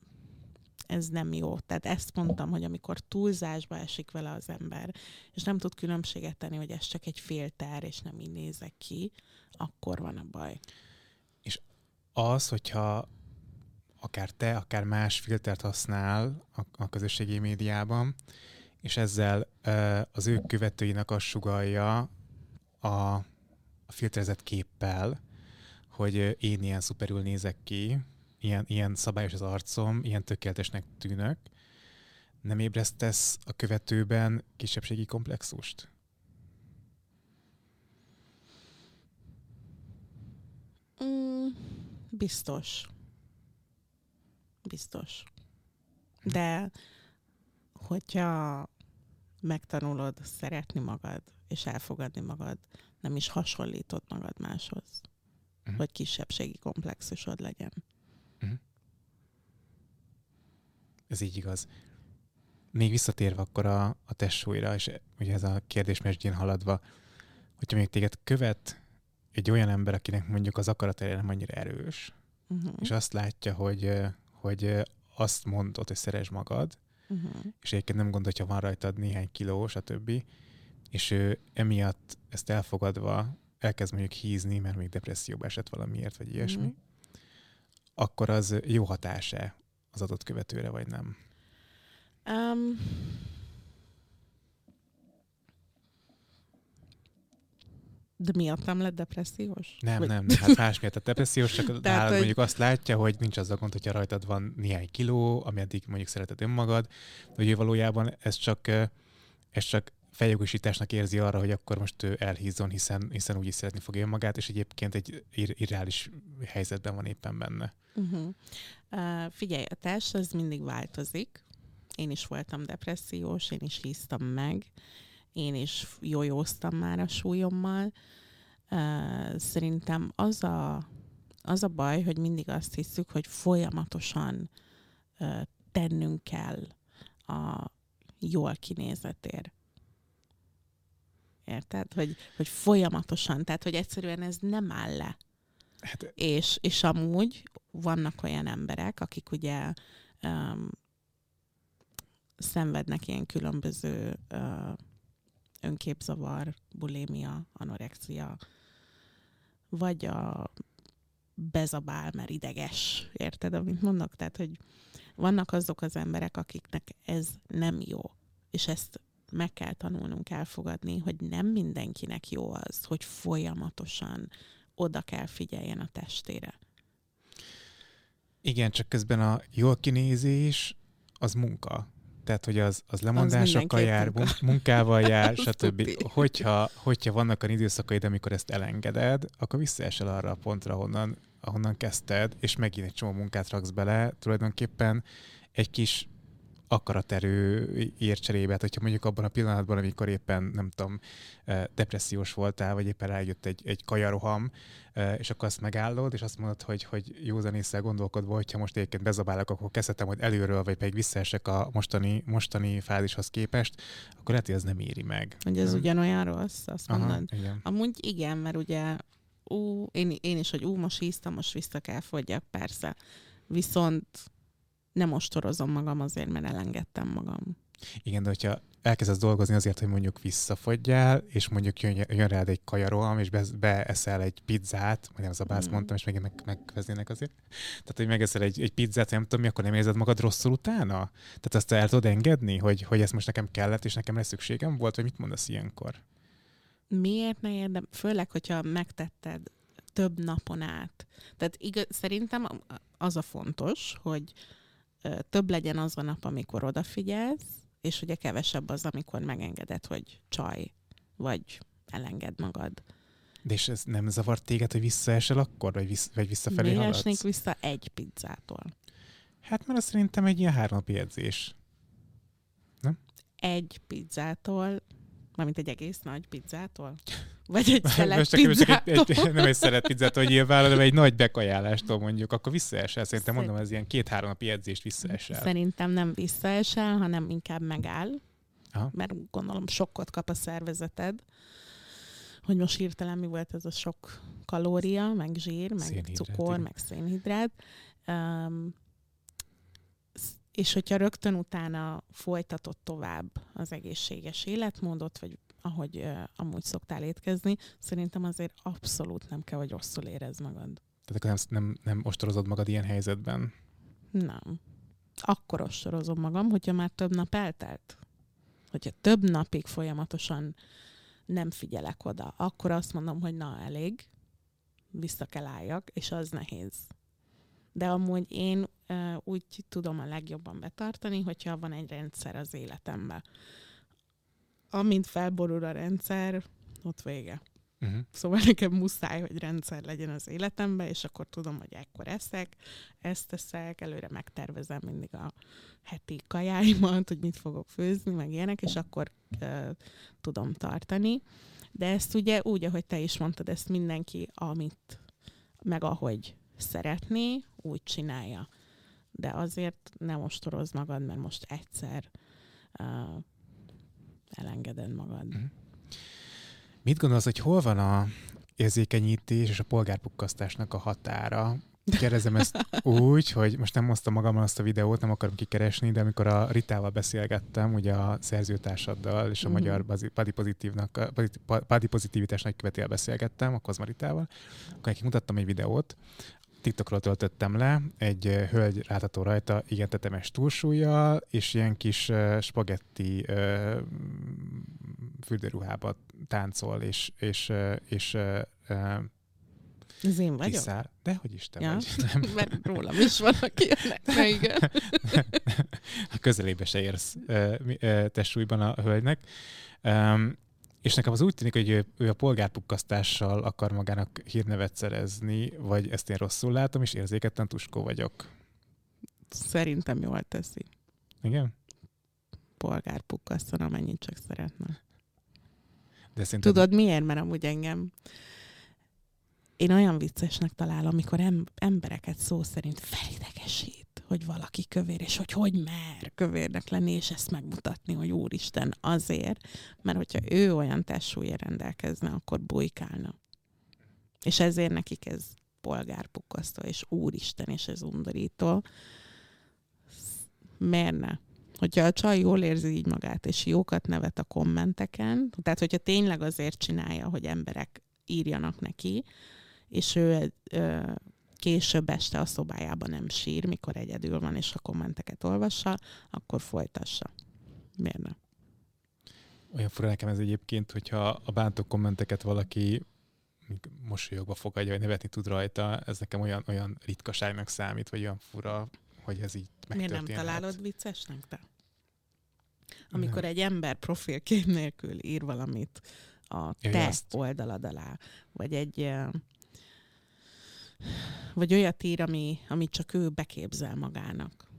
ez nem jó. Tehát ezt mondtam, hogy amikor túlzásba esik vele az ember, és nem tud különbséget tenni, hogy ez csak egy filter, és nem így nézek ki, akkor van a baj. És az, hogyha akár te, akár más filtert használ a, a közösségi médiában, és ezzel az ő követőinek azt sugalja a, a filterezett képpel, hogy én ilyen szuperül nézek ki, ilyen, ilyen szabályos az arcom, ilyen tökéletesnek tűnök, nem ébresztesz a követőben kisebbségi komplexust? Mm, biztos. Biztos. De hogyha megtanulod szeretni magad, és elfogadni magad, nem is hasonlítod magad máshoz, uh-huh. hogy kisebbségi komplexusod legyen. Uh-huh. Ez így igaz. Még visszatérve akkor a, a testsúlyra, és ugye ez a kérdés mesdjén haladva, hogyha még téged követ egy olyan ember, akinek mondjuk az akaraterje nem annyira erős, uh-huh. és azt látja, hogy, hogy azt mondod, hogy szeres magad, uh-huh. és egyébként nem gondolja, hogyha van rajtad néhány kiló, stb., és ő emiatt ezt elfogadva elkezd mondjuk hízni, mert még depresszióba esett valamiért, vagy ilyesmi, uh-huh. akkor az jó hatása az adott követőre, vagy nem? Um, De miattam lett depressziós? Nem, Vagy... nem, hát más miatt a depressziós, csak Tehát, hogy... mondjuk azt látja, hogy nincs az a gond, hogyha rajtad van néhány kiló, ami eddig mondjuk szereted önmagad, hogy ő valójában ez csak, ez csak feljogosításnak érzi arra, hogy akkor most ő elhízzon, hiszen, hiszen úgy is szeretni fogja önmagát, és egyébként egy ir- irreális helyzetben van éppen benne. Uh-huh. Uh, figyelj, a test az mindig változik. Én is voltam depressziós, én is híztam meg, én is jójóztam már a súlyommal. Szerintem az a, az a baj, hogy mindig azt hiszük, hogy folyamatosan tennünk kell a jól kinézetért. Érted? Hogy, hogy folyamatosan, tehát hogy egyszerűen ez nem áll le. Hát... És, és amúgy vannak olyan emberek, akik ugye um, szenvednek ilyen különböző uh, önképzavar, bulémia, anorexia, vagy a bezabál, mert ideges. Érted, amit mondok? Tehát, hogy vannak azok az emberek, akiknek ez nem jó, és ezt meg kell tanulnunk elfogadni, hogy nem mindenkinek jó az, hogy folyamatosan oda kell figyeljen a testére. Igen, csak közben a jól kinézés az munka. Tehát, hogy az, az lemondásokkal az jár, munka. munkával jár, stb. Hogyha, hogyha vannak a időszakaid, amikor ezt elengeded, akkor visszaesel arra a pontra, ahonnan, ahonnan kezdted, és megint egy csomó munkát raksz bele. Tulajdonképpen egy kis akaraterő ér cserébe. Hát, hogyha mondjuk abban a pillanatban, amikor éppen, nem tudom, depressziós voltál, vagy éppen rájött egy, egy kajaroham, és akkor azt megállod, és azt mondod, hogy, hogy józan észre gondolkodva, hogyha most egyébként bezabálok, akkor kezdhetem, hogy előről, vagy pedig visszaesek a mostani, mostani fázishoz képest, akkor lehet, hogy ez nem éri meg. Hogy ez ugyanolyan rossz, azt Aha, mondod? Igen. Amúgy igen, mert ugye ú, én, én is, hogy ú, most híztam, most vissza kell fogyjak, persze. Viszont nem ostorozom magam azért, mert elengedtem magam. Igen, de hogyha elkezdesz dolgozni azért, hogy mondjuk visszafogyjál, és mondjuk jön, jön rád egy kajaroham, és be, beeszel egy pizzát, majd nem zabálsz, mm. mondtam, és még meg, megveznének azért. Tehát, hogy megeszel egy, egy pizzát, nem tudom mi, akkor nem érzed magad rosszul utána? Tehát azt el tudod engedni, hogy, hogy ez most nekem kellett, és nekem lesz szükségem volt, vagy mit mondasz ilyenkor? Miért ne érdem? Főleg, hogyha megtetted több napon át. Tehát igaz, szerintem az a fontos, hogy több legyen az a nap, amikor odafigyelsz, és ugye kevesebb az, amikor megengeded, hogy csaj, vagy elenged magad. De és ez nem zavart téged, hogy visszaesel akkor, vagy, vissz, vagy visszafelé Miért haladsz? esnék vissza egy pizzától? Hát mert az szerintem egy ilyen háromnapi edzés. Egy pizzától, mármint egy egész nagy pizzától? Vagy egy szelet Most csak, most csak egy, nem egy szelet pizzától nyilván, hanem egy nagy bekajálástól mondjuk, akkor visszaesel. Szerintem Szerint- mondom, ez ilyen két-három napi edzést visszaesel. Szerintem nem visszaesel, hanem inkább megáll, Aha. mert gondolom sokkot kap a szervezeted, hogy most hirtelen mi volt ez a sok kalória, meg zsír, meg Szénhidrát, cukor, igen. meg szénhidrát. Um, és hogyha rögtön utána folytatod tovább az egészséges életmódot, vagy ahogy uh, amúgy szoktál étkezni, szerintem azért abszolút nem kell, hogy rosszul érezd magad. Tehát akkor nem, nem, nem ostorozod magad ilyen helyzetben. Nem. Akkor ostorozom magam, hogyha már több nap eltelt. Hogyha több napig folyamatosan nem figyelek oda, akkor azt mondom, hogy na, elég, vissza kell álljak, és az nehéz. De amúgy én uh, úgy tudom a legjobban betartani, hogyha van egy rendszer az életemben. Amint felborul a rendszer, ott vége. Uh-huh. Szóval nekem muszáj, hogy rendszer legyen az életemben, és akkor tudom, hogy ekkor eszek, ezt teszek, előre megtervezem mindig a heti kajáimat, hogy mit fogok főzni, meg ilyenek, és akkor uh, tudom tartani. De ezt ugye úgy, ahogy te is mondtad, ezt mindenki, amit, meg ahogy szeretné, úgy csinálja. De azért nem ostoroz magad, mert most egyszer uh, elengeded magad. Mhm. Mit gondolsz, hogy hol van a érzékenyítés és a polgárpukkasztásnak a határa? Kérdezem ezt úgy, hogy most nem hoztam magammal azt a videót, nem akarom kikeresni, de amikor a Ritával beszélgettem, ugye a szerzőtársaddal és a Mhm. magyar bazi- body pozitívnak, a body- body pozitivitás nagykövetével beszélgettem, a Kozmaritával, akkor nekik mutattam egy videót, TikTokról töltöttem le, egy hölgy látható rajta, igen tetemes túlsúlyjal, és ilyen kis uh, spagetti uh, fürdőruhába táncol, és, és, uh, és uh, uh, én vagyok? kiszáll. De hogy is te Ja. vagy. Nem, Mert rólam is van, aki. Na igen. a közelébe se érsz testsúlyban a hölgynek. Um, és nekem az úgy tűnik, hogy ő, ő a polgárpukkasztással akar magának hírnevet szerezni, vagy ezt én rosszul látom, és érzéketten tuskó vagyok. Szerintem jól teszi. Igen? Polgárpukkaszton, amennyit csak szeretne. De szerintem Tudod miért? Mert amúgy engem én olyan viccesnek találom, amikor em- embereket szó szerint felidegesít, hogy valaki kövér, és hogy hogy mer kövérnek lenni, és ezt megmutatni, hogy úristen, azért, mert hogyha ő olyan testsúlya rendelkezne, akkor bujkálna. És ezért nekik ez polgárpukkasztó, és úristen, és ez undorító. Miért ne? Hogyha a csaj jól érzi így magát, és jókat nevet a kommenteken, tehát hogyha tényleg azért csinálja, hogy emberek írjanak neki, és ő ö, később este a szobájában nem sír, mikor egyedül van, és a kommenteket olvassa, akkor folytassa. Miért ne? olyan fura nekem ez egyébként, hogyha a bántó kommenteket valaki mosolyogva fogadja, vagy nevetni tud rajta, ez nekem olyan, olyan ritkaságnak számít, vagy olyan fura, hogy ez így Miért nem megtörténhet. találod viccesnek te? Amikor Nem. egy ember profilkép nélkül ír valamit a Ja, te azt. oldalad alá, vagy egy vagy olyat ír, ami, amit csak ő beképzel magának.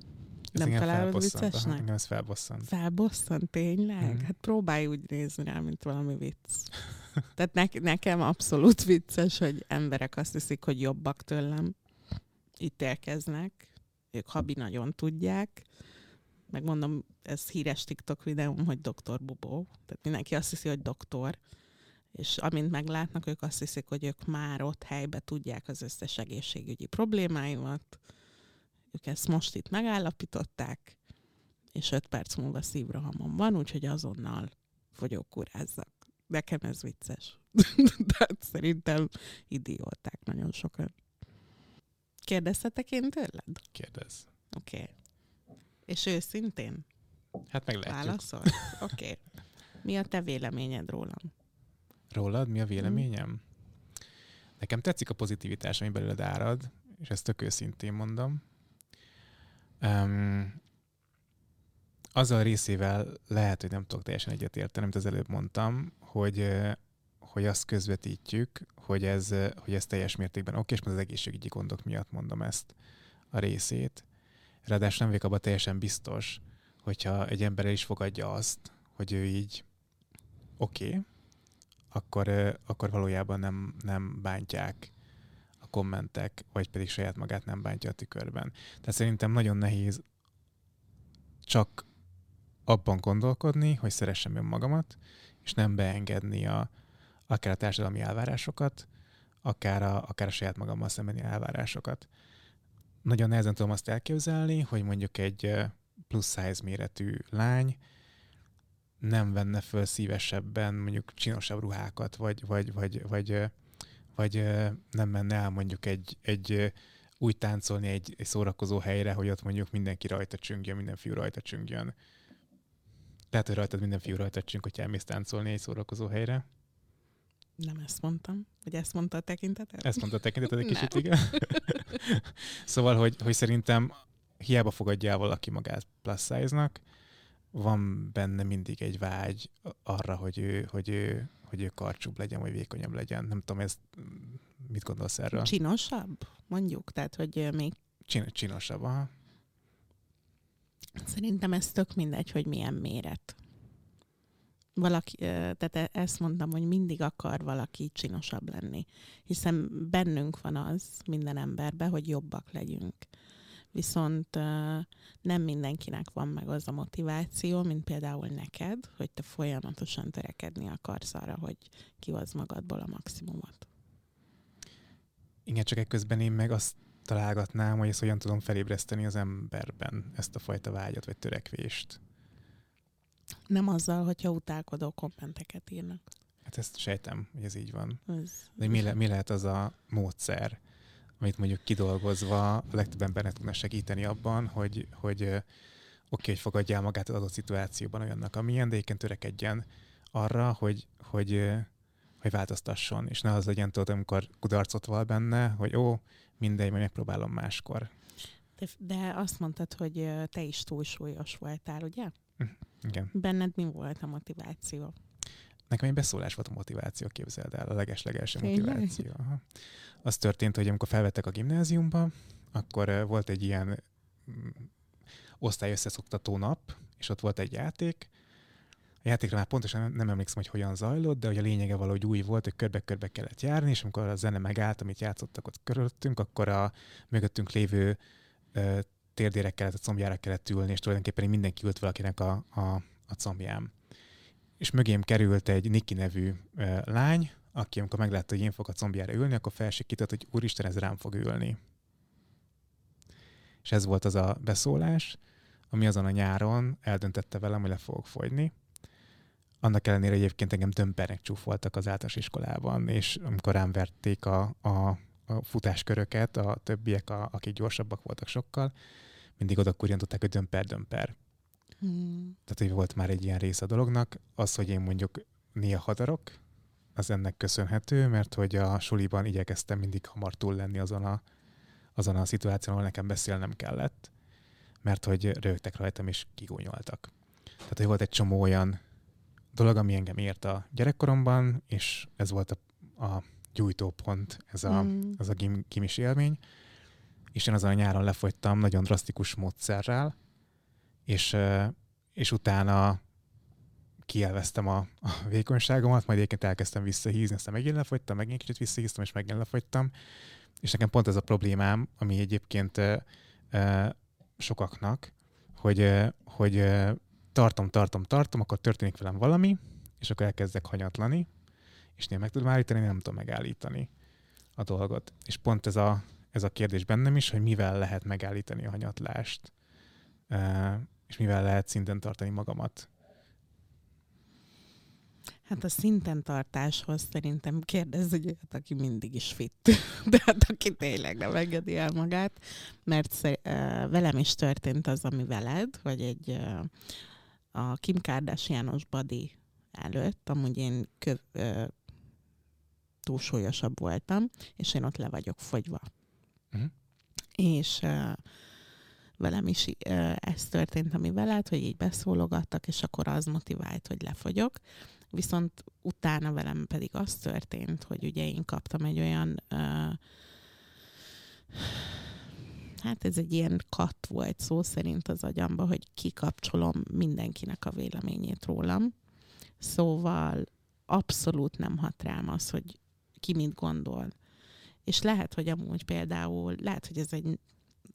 Ez nem találod viccesnek? Engem ez felbosszant. Felbosszant tényleg? Mhm. Hát próbálj úgy nézni rá, mint valami vicc. Tehát ne- nekem abszolút vicces, hogy emberek azt hiszik, hogy jobbak tőlem, ítélkeznek, ők habi nagyon tudják, megmondom, ez híres TikTok videóm, hogy doktor Bubó, tehát mindenki azt hiszi, hogy doktor, és amint meglátnak, ők azt hiszik, hogy ők már ott helybe tudják az összes egészségügyi problémáimat, ők ezt most itt megállapították, és öt perc múlva szívrohamon van, úgyhogy azonnal fogyókúrázzak. Nekem ez vicces. Tehát szerintem idióták nagyon sokan. Kérdezhetek én tőled? Kérdez. Oké. Okay. És őszintén Hát meg lehetjük. válaszol? Oké. Okay. Mi a te véleményed rólam? Rólad mi a véleményem? Nekem tetszik a pozitivitás, ami belőled árad, és ezt tök őszintén mondom. Um, azzal a részével lehet, hogy nem tudok teljesen egyetérteni, amit az előbb mondtam, hogy, hogy azt közvetítjük, hogy ez, hogy ez teljes mértékben oké, és az egészségügyi gondok miatt mondom ezt a részét. Ráadásul nem vagyok abban teljesen biztos, hogyha egy ember is fogadja azt, hogy ő így oké, okay, akkor, akkor valójában nem, nem bántják a kommentek, vagy pedig saját magát nem bántja a tükörben. Tehát szerintem nagyon nehéz csak abban gondolkodni, hogy szeressem önmagamat, és nem beengedni a, akár a társadalmi elvárásokat, akár a, akár a saját magammal szembeni elvárásokat. Nagyon nehezen tudom azt elképzelni, hogy mondjuk egy plusz size méretű lány nem venne föl szívesebben mondjuk csinosabb ruhákat, vagy, vagy, vagy, vagy, vagy nem menne el mondjuk egy, egy úgy táncolni egy, egy szórakozó helyre, hogy ott mondjuk mindenki rajta csüngjön, minden fiú rajta csüngjön. Tehát, hogy rajtad minden fiú rajta csüng, hogy elmész táncolni egy szórakozó helyre. Nem ezt mondtam. Hogy ezt mondta a tekintetet? Ezt mondta a tekintetet egy kicsit, igen. szóval, hogy, hogy szerintem hiába fogadja el valaki magát plus size-nak, van benne mindig egy vágy arra, hogy ő, hogy ő, hogy ő karcsúbb legyen, vagy vékonyabb legyen. Nem tudom, ezt mit gondolsz erről? Csinosabb, mondjuk? Tehát, hogy még... Csin- csinosabb, aha. Szerintem ez tök mindegy, hogy milyen méret. Valaki, tehát e-, ezt mondtam, hogy mindig akar valaki csinosabb lenni. Hiszen bennünk van az minden emberben, hogy jobbak legyünk viszont nem mindenkinek van meg az a motiváció, mint például neked, hogy te folyamatosan törekedni akarsz arra, hogy kihozd magadból a maximumot. Igen, csak ekközben én meg azt találgatnám, hogy ezt hogyan tudom felébreszteni az emberben, ezt a fajta vágyat vagy törekvést. Nem azzal, hogyha utálkodó kommenteket írnak. Hát ezt sejtem, hogy ez így van. Ez... De mi, le, mi lehet az a módszer, amit mondjuk kidolgozva a legtöbb embernek tudna segíteni abban, hogy, hogy oké, okay, hogy fogadjál magát az adott szituációban olyannak, amilyen, de egyébként törekedjen arra, hogy, hogy, hogy változtasson, és ne az legyen tudod, amikor kudarcot val benne, hogy ó, mindegy, majd megpróbálom máskor. De, de azt mondtad, hogy te is túlsúlyos voltál, ugye? Hm, igen. Benned mi volt a motiváció? Nekem egy beszólás volt a motiváció, képzeld el, a leges-legelső motiváció. Aha. Az történt, hogy amikor felvettek a gimnáziumba, akkor volt egy ilyen mm, osztály összeszoktató nap, és ott volt egy játék. A játékra már pontosan nem emlékszem, hogy hogyan zajlott, de hogy a lényege valahogy új volt, hogy körbe-körbe kellett járni, és amikor a zene megállt, amit játszottak ott körülöttünk, akkor a mögöttünk lévő térdére kellett, a combjára kellett ülni, és tulajdonképpen mindenki ült valakinek a, a, a combján és mögém került egy Niki nevű uh, lány, aki amikor meglátta, hogy én fogok a combjára ülni, akkor felsikított, hogy úristen, ez rám fog ülni. És ez volt az a beszólás, ami azon a nyáron eldöntette velem, hogy le fogok fogyni. Annak ellenére egyébként engem dömpernek csúfoltak az általános iskolában, és amikor rám verték a, a, a futásköröket, a többiek, a, akik gyorsabbak voltak sokkal, mindig oda kurjantották, hogy dömper-dömper. Hmm. Tehát, hogy volt már egy ilyen rész a dolognak. Az, hogy én mondjuk néha hadarok, az ennek köszönhető, mert hogy a suliban igyekeztem mindig hamar túl lenni azon a, azon a szituáción, ahol nekem beszélnem kellett, mert hogy rögtek rajtam és kigúnyoltak. Tehát, hogy volt egy csomó olyan dolog, ami engem ért a gyerekkoromban, és ez volt a, a gyújtópont, ez a, mm. ez a gim, gimis élmény. És én azon a nyáron lefogytam nagyon drasztikus módszerrel, és, és utána kielveztem a, a vékonyságomat, majd egyébként elkezdtem visszahízni, aztán megint lefogytam, megint kicsit visszahíztam, és megint lefogytam. És nekem pont ez a problémám, ami egyébként e, e, sokaknak, hogy, e, hogy e, tartom, tartom, tartom, akkor történik velem valami, és akkor elkezdek hanyatlani, és néha meg tudom állítani, nem tudom megállítani a dolgot. És pont ez a, ez a kérdés bennem is, hogy mivel lehet megállítani a hanyatlást és mivel lehet szinten tartani magamat? Hát a szinten tartáshoz szerintem kérdezz egy olyat, aki mindig is fit. De hát aki tényleg nem engedi el magát, mert velem is történt az, ami veled, hogy egy a Kim Kardashianos body előtt, amúgy én köv, uh, túlsúlyosabb voltam, és én ott le vagyok fogyva. Uh-huh. És uh, velem is ez történt, ami veled, hogy így beszólogattak, és akkor az motivált, hogy lefogyok. viszont utána velem pedig az történt, hogy ugye én kaptam egy olyan hát ez egy ilyen kat volt szó szerint az agyamba, hogy kikapcsolom mindenkinek a véleményét rólam. Szóval abszolút nem hat rám az, hogy ki mit gondol. És lehet, hogy amúgy például, lehet, hogy ez egy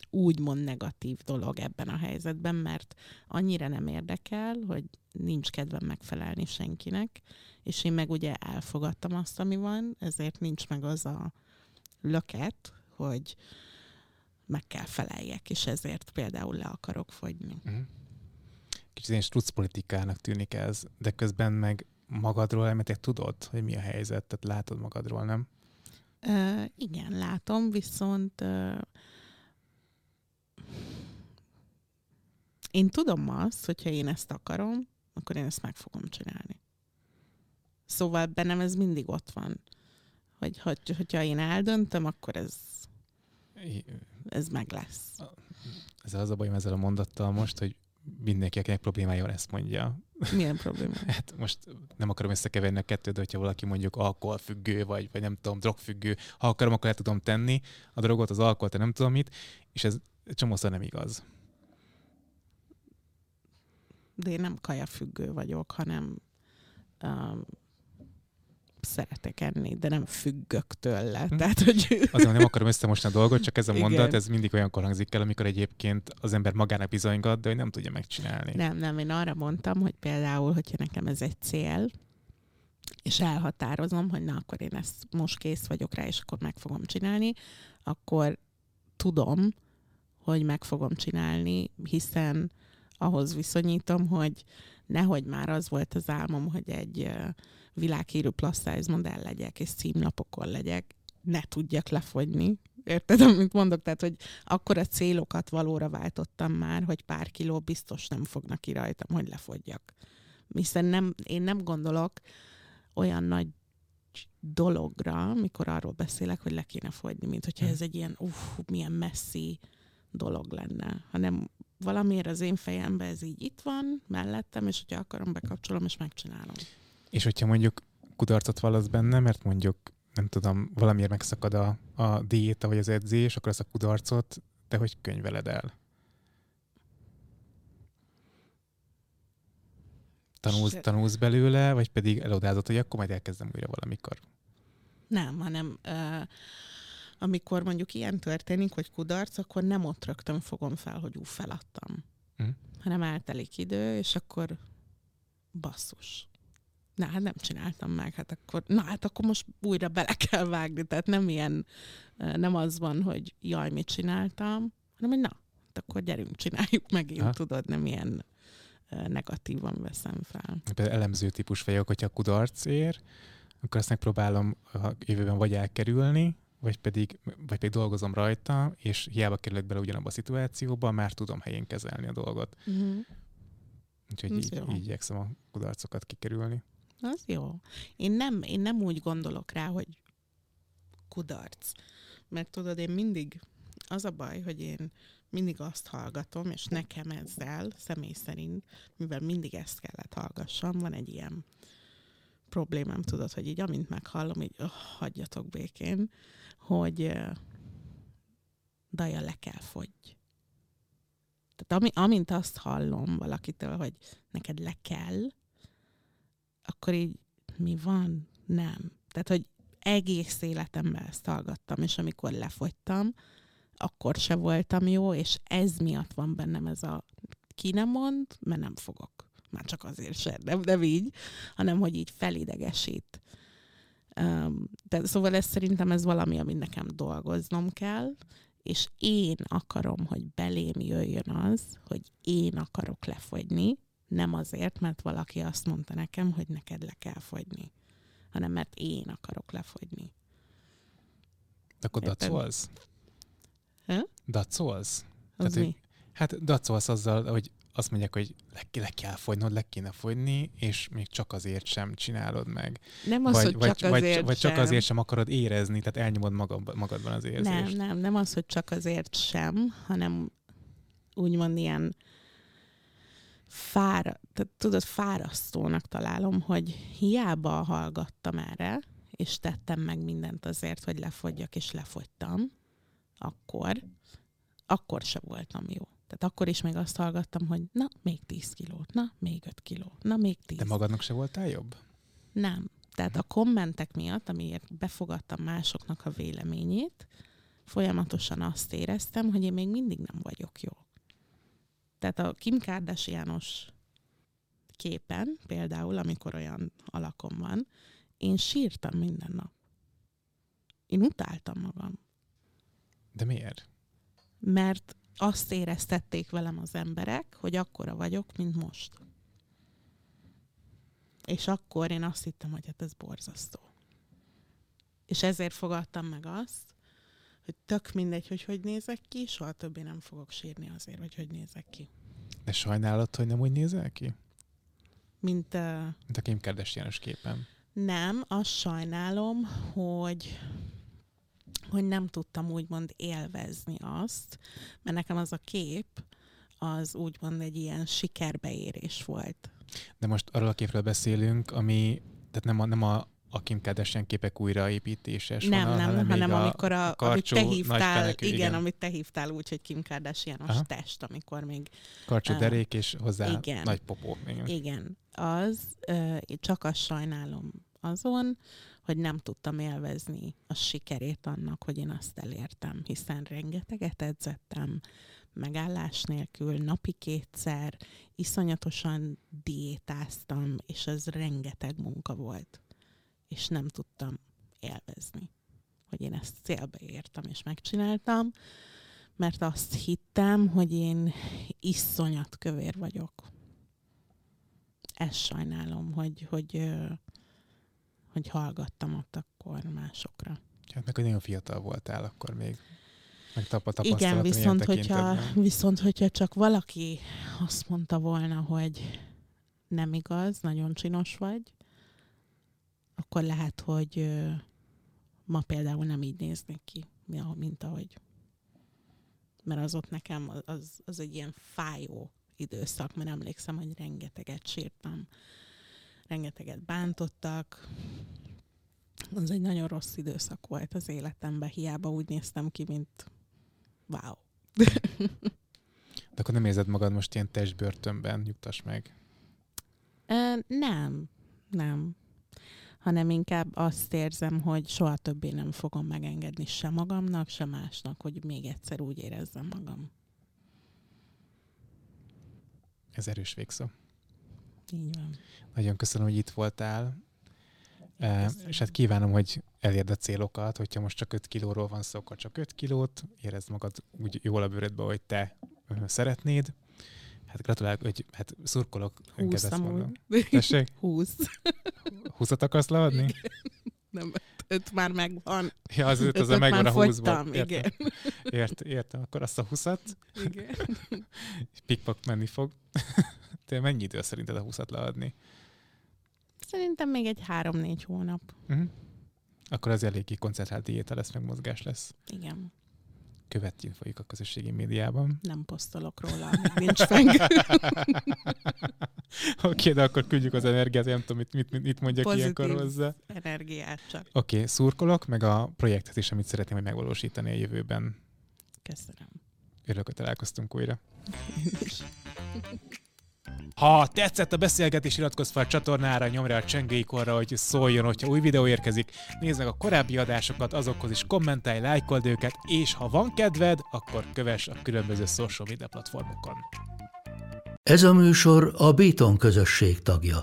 úgymond negatív dolog ebben a helyzetben, mert annyira nem érdekel, hogy nincs kedvem megfelelni senkinek, és én meg ugye elfogadtam azt, ami van, ezért nincs meg az a löket, hogy meg kell feleljek, és ezért például le akarok fogyni. Uh-huh. Kicsit én struc politikának tűnik ez, de közben meg magadról elmetek tudod, hogy mi a helyzet, tehát látod magadról, nem? Uh, igen, látom, viszont uh, én tudom azt, hogyha én ezt akarom, akkor én ezt meg fogom csinálni. Szóval bennem ez mindig ott van. Hogy, hogy hogyha én eldöntöm, akkor ez ez meg lesz. Ez az a bajom ezzel a mondattal most, hogy mindenki, akinek problémája van, ezt mondja. Milyen probléma? hát most nem akarom összekeverni a kettőt, de hogyha valaki mondjuk alkoholfüggő, vagy, vagy nem tudom, drogfüggő, ha akarom, akkor el tudom tenni a drogot, az alkoholt, nem tudom mit, és ez csomószor nem igaz. De én nem kajafüggő vagyok, hanem um, szeretek enni, de nem függök tőle. Hm. Tehát, hogy... Azért nem akarom összemosni a dolgot, csak ez a mondat, Igen. ez mindig olyan hangzik el, amikor egyébként az ember magának bizonygat, de hogy nem tudja megcsinálni. Nem, nem, én arra mondtam, hogy például, hogyha nekem ez egy cél, és elhatározom, hogy na, akkor én ezt most kész vagyok rá, és akkor meg fogom csinálni, akkor tudom, hogy meg fogom csinálni, hiszen ahhoz viszonyítom, hogy nehogy már az volt az álmom, hogy egy világhírű plus size modell legyek, és címlapokon legyek, ne tudjak lefogyni. Érted, amit mondok? Tehát, hogy akkor a célokat valóra váltottam már, hogy pár kiló biztos nem fognak ki rajtam, hogy lefogyjak. Hiszen nem, én nem gondolok olyan nagy dologra, mikor arról beszélek, hogy le kéne fogyni, mint hogyha hm. ez egy ilyen, uff, milyen messzi dolog lenne, hanem valamiért az én fejemben ez így itt van, mellettem, és hogyha akarom, bekapcsolom, és megcsinálom. És hogyha mondjuk kudarcot vallasz benne, mert mondjuk nem tudom, valamiért megszakad a, a diéta vagy az edzés, akkor ezt a kudarcot te hogy könyveled el? Tanulsz, tanulsz belőle, vagy pedig elodázod, hogy akkor majd elkezdem újra valamikor? Nem, hanem uh, amikor mondjuk ilyen történik, hogy kudarc, akkor nem ott rögtön fogom fel, hogy ú, feladtam. Mm. Hanem eltelik idő, és akkor basszus na hát nem csináltam meg, hát akkor, na hát akkor most újra bele kell vágni, tehát nem ilyen, nem az van, hogy jaj, mit csináltam, hanem hogy na, hát akkor gyerünk, csináljuk megint, ha. tudod, nem ilyen negatívan veszem fel. Például elemző típus vagyok, hogyha kudarc ér, akkor azt megpróbálom a jövőben vagy elkerülni, vagy pedig, vagy pedig dolgozom rajta, és hiába kerülök bele ugyanabba a szituációba, már tudom helyén kezelni a dolgot. Uh-huh. Úgyhogy így, így igyekszem a kudarcokat kikerülni. Az jó. Én nem, én nem úgy gondolok rá, hogy kudarc. Mert tudod, én mindig, az a baj, hogy én mindig azt hallgatom, és nekem ezzel, személy szerint, mivel mindig ezt kellett hallgassam, van egy ilyen problémám, tudod, hogy így amint meghallom, így oh, hagyjatok békén, hogy uh, daja le kell fogy. Tehát ami, amint azt hallom valakitől, hogy neked le kell, akkor így mi van? Nem. Tehát, hogy egész életemben ezt hallgattam, és amikor lefogytam, akkor se voltam jó, és ez miatt van bennem ez a ki nem mond, mert nem fogok. Már csak azért se, nem, nem így, hanem hogy így felidegesít. De, szóval ez szerintem ez valami, amit nekem dolgoznom kell, és én akarom, hogy belém jöjjön az, hogy én akarok lefogyni, nem azért, mert valaki azt mondta nekem, hogy neked le kell fogyni, hanem mert én akarok lefogyni. Akkor dacolsz? Dacolsz? Az Tehát, mi? hát dacolsz azzal, hogy azt mondják, hogy le, le kell fogynod, le kéne fogyni, és még csak azért sem csinálod meg. Nem az, vagy, hogy vagy, csak vagy, azért Vagy csak azért sem akarod érezni, tehát elnyomod magad, magadban az érzést. Nem, nem, nem az, hogy csak azért sem, hanem úgymond ilyen fár, tehát tudod, fárasztónak találom, hogy hiába hallgattam erre, és tettem meg mindent azért, hogy lefogyjak, és lefogytam, akkor, akkor se voltam jó. Tehát akkor is még azt hallgattam, hogy na, még 10 kilót, na, még 5 kiló, na, még 10. De magadnak se voltál jobb? Nem. Tehát a kommentek miatt, amiért befogadtam másoknak a véleményét, folyamatosan azt éreztem, hogy én még mindig nem vagyok jó. Tehát a Kim Kardashianos képen, például, amikor olyan alakom van, én sírtam minden nap. Én utáltam magam. De miért? Mert azt éreztették velem az emberek, hogy akkora vagyok, mint most. És akkor én azt hittem, hogy hát ez borzasztó. És ezért fogadtam meg azt, hogy tök mindegy, hogy hogy nézek ki, soha többé nem fogok sírni azért, hogy hogy nézek ki. De sajnálod, hogy nem úgy nézel ki? Mint, uh, Mint a Kim kardashian képen. Nem, azt sajnálom, hogy hogy nem tudtam úgymond élvezni azt, mert nekem az a kép, az úgymond egy ilyen sikerbeérés volt. De most arról a képről beszélünk, ami, tehát nem a, nem a, a Kim Kardashian képek újraépítéses Nem, vonal, nem, hanem, hanem a, amikor a, a amit karcsú, te nagy hívtál, fenekű, igen, igen. amit te hívtál úgy, hogy Kim Kardashianos Aha. test, amikor még karcsú Ah. derék, és hozzá Igen. nagy popó. Igen. Igen, az, én csak azt sajnálom azon, hogy nem tudtam élvezni a sikerét annak, hogy én azt elértem, hiszen rengeteget edzettem, megállás nélkül, napi kétszer, iszonyatosan diétáztam, és ez rengeteg munka volt. És nem tudtam élvezni, hogy én ezt célbe értem és megcsináltam, mert azt hittem, hogy én iszonyat kövér vagyok ezt sajnálom, hogy, hogy, ö, hogy hallgattam ott akkor másokra. Hát meg, nagyon fiatal voltál akkor még. Meg tapa, Igen, viszont hogyha, viszont hogyha csak valaki azt mondta volna, hogy nem igaz, nagyon csinos vagy, akkor lehet, hogy ma például nem így néznék ki, mint ahogy. Mert az ott nekem az- az, az egy ilyen fájó időszak, mert emlékszem, hogy rengeteget sírtam, rengeteget bántottak. Az egy nagyon rossz időszak volt az életemben, hiába úgy néztem ki, mint wow. De akkor nem érzed magad most ilyen testbörtönben, nyugtass meg. Ö, nem, nem. Hanem inkább azt érzem, hogy soha többé nem fogom megengedni se magamnak, se másnak, hogy még egyszer úgy érezzem magam. Ez erős végszó. Így van. Nagyon köszönöm, hogy itt voltál. Eh, Köszönöm. és hát kívánom, hogy elérd a célokat, hogyha most csak 5 kilóról van szó, akkor csak 5 kilót, érezd magad úgy jól a bőrödbe, hogy te szeretnéd. Hát gratulálok, hogy hát szurkolok. Húsz amúgy. Tessék, Húsz. 20 akarsz leadni? Nem, öt, öt már megvan. Ja, az öt, az a Ötöt megvan a 20 fogytam, igen. Ért, értem, akkor azt a 20-at, igen. pikpak menni fog. Te mennyi idő szerinted a 20-at leadni? Szerintem még egy három-négy hónap. Uh-huh. Akkor az eléggé koncentrált diéta lesz, meg mozgás lesz. Igen. Követjünk folyik a közösségi médiában. Nem posztolok róla, nincs fenn. Oké, de akkor küldjük az energiát, nem tudom, mit, mit, mit mondjak Pozitív. ilyenkor hozzá. Energiát csak. Oké, okay, szurkolok, meg a projektet is, amit szeretném hogy megvalósítani a jövőben. Köszönöm. Örülök, hogy találkoztunk újra. Ha tetszett a beszélgetés, iratkozz fel a csatornára, nyomj rá a csengőikonra, hogy szóljon, hogyha új videó érkezik. Nézd meg a korábbi adásokat, azokhoz is kommentálj, lájkold őket, és ha van kedved, akkor kövess a különböző social media platformokon. Ez a műsor a Béton közösség tagja.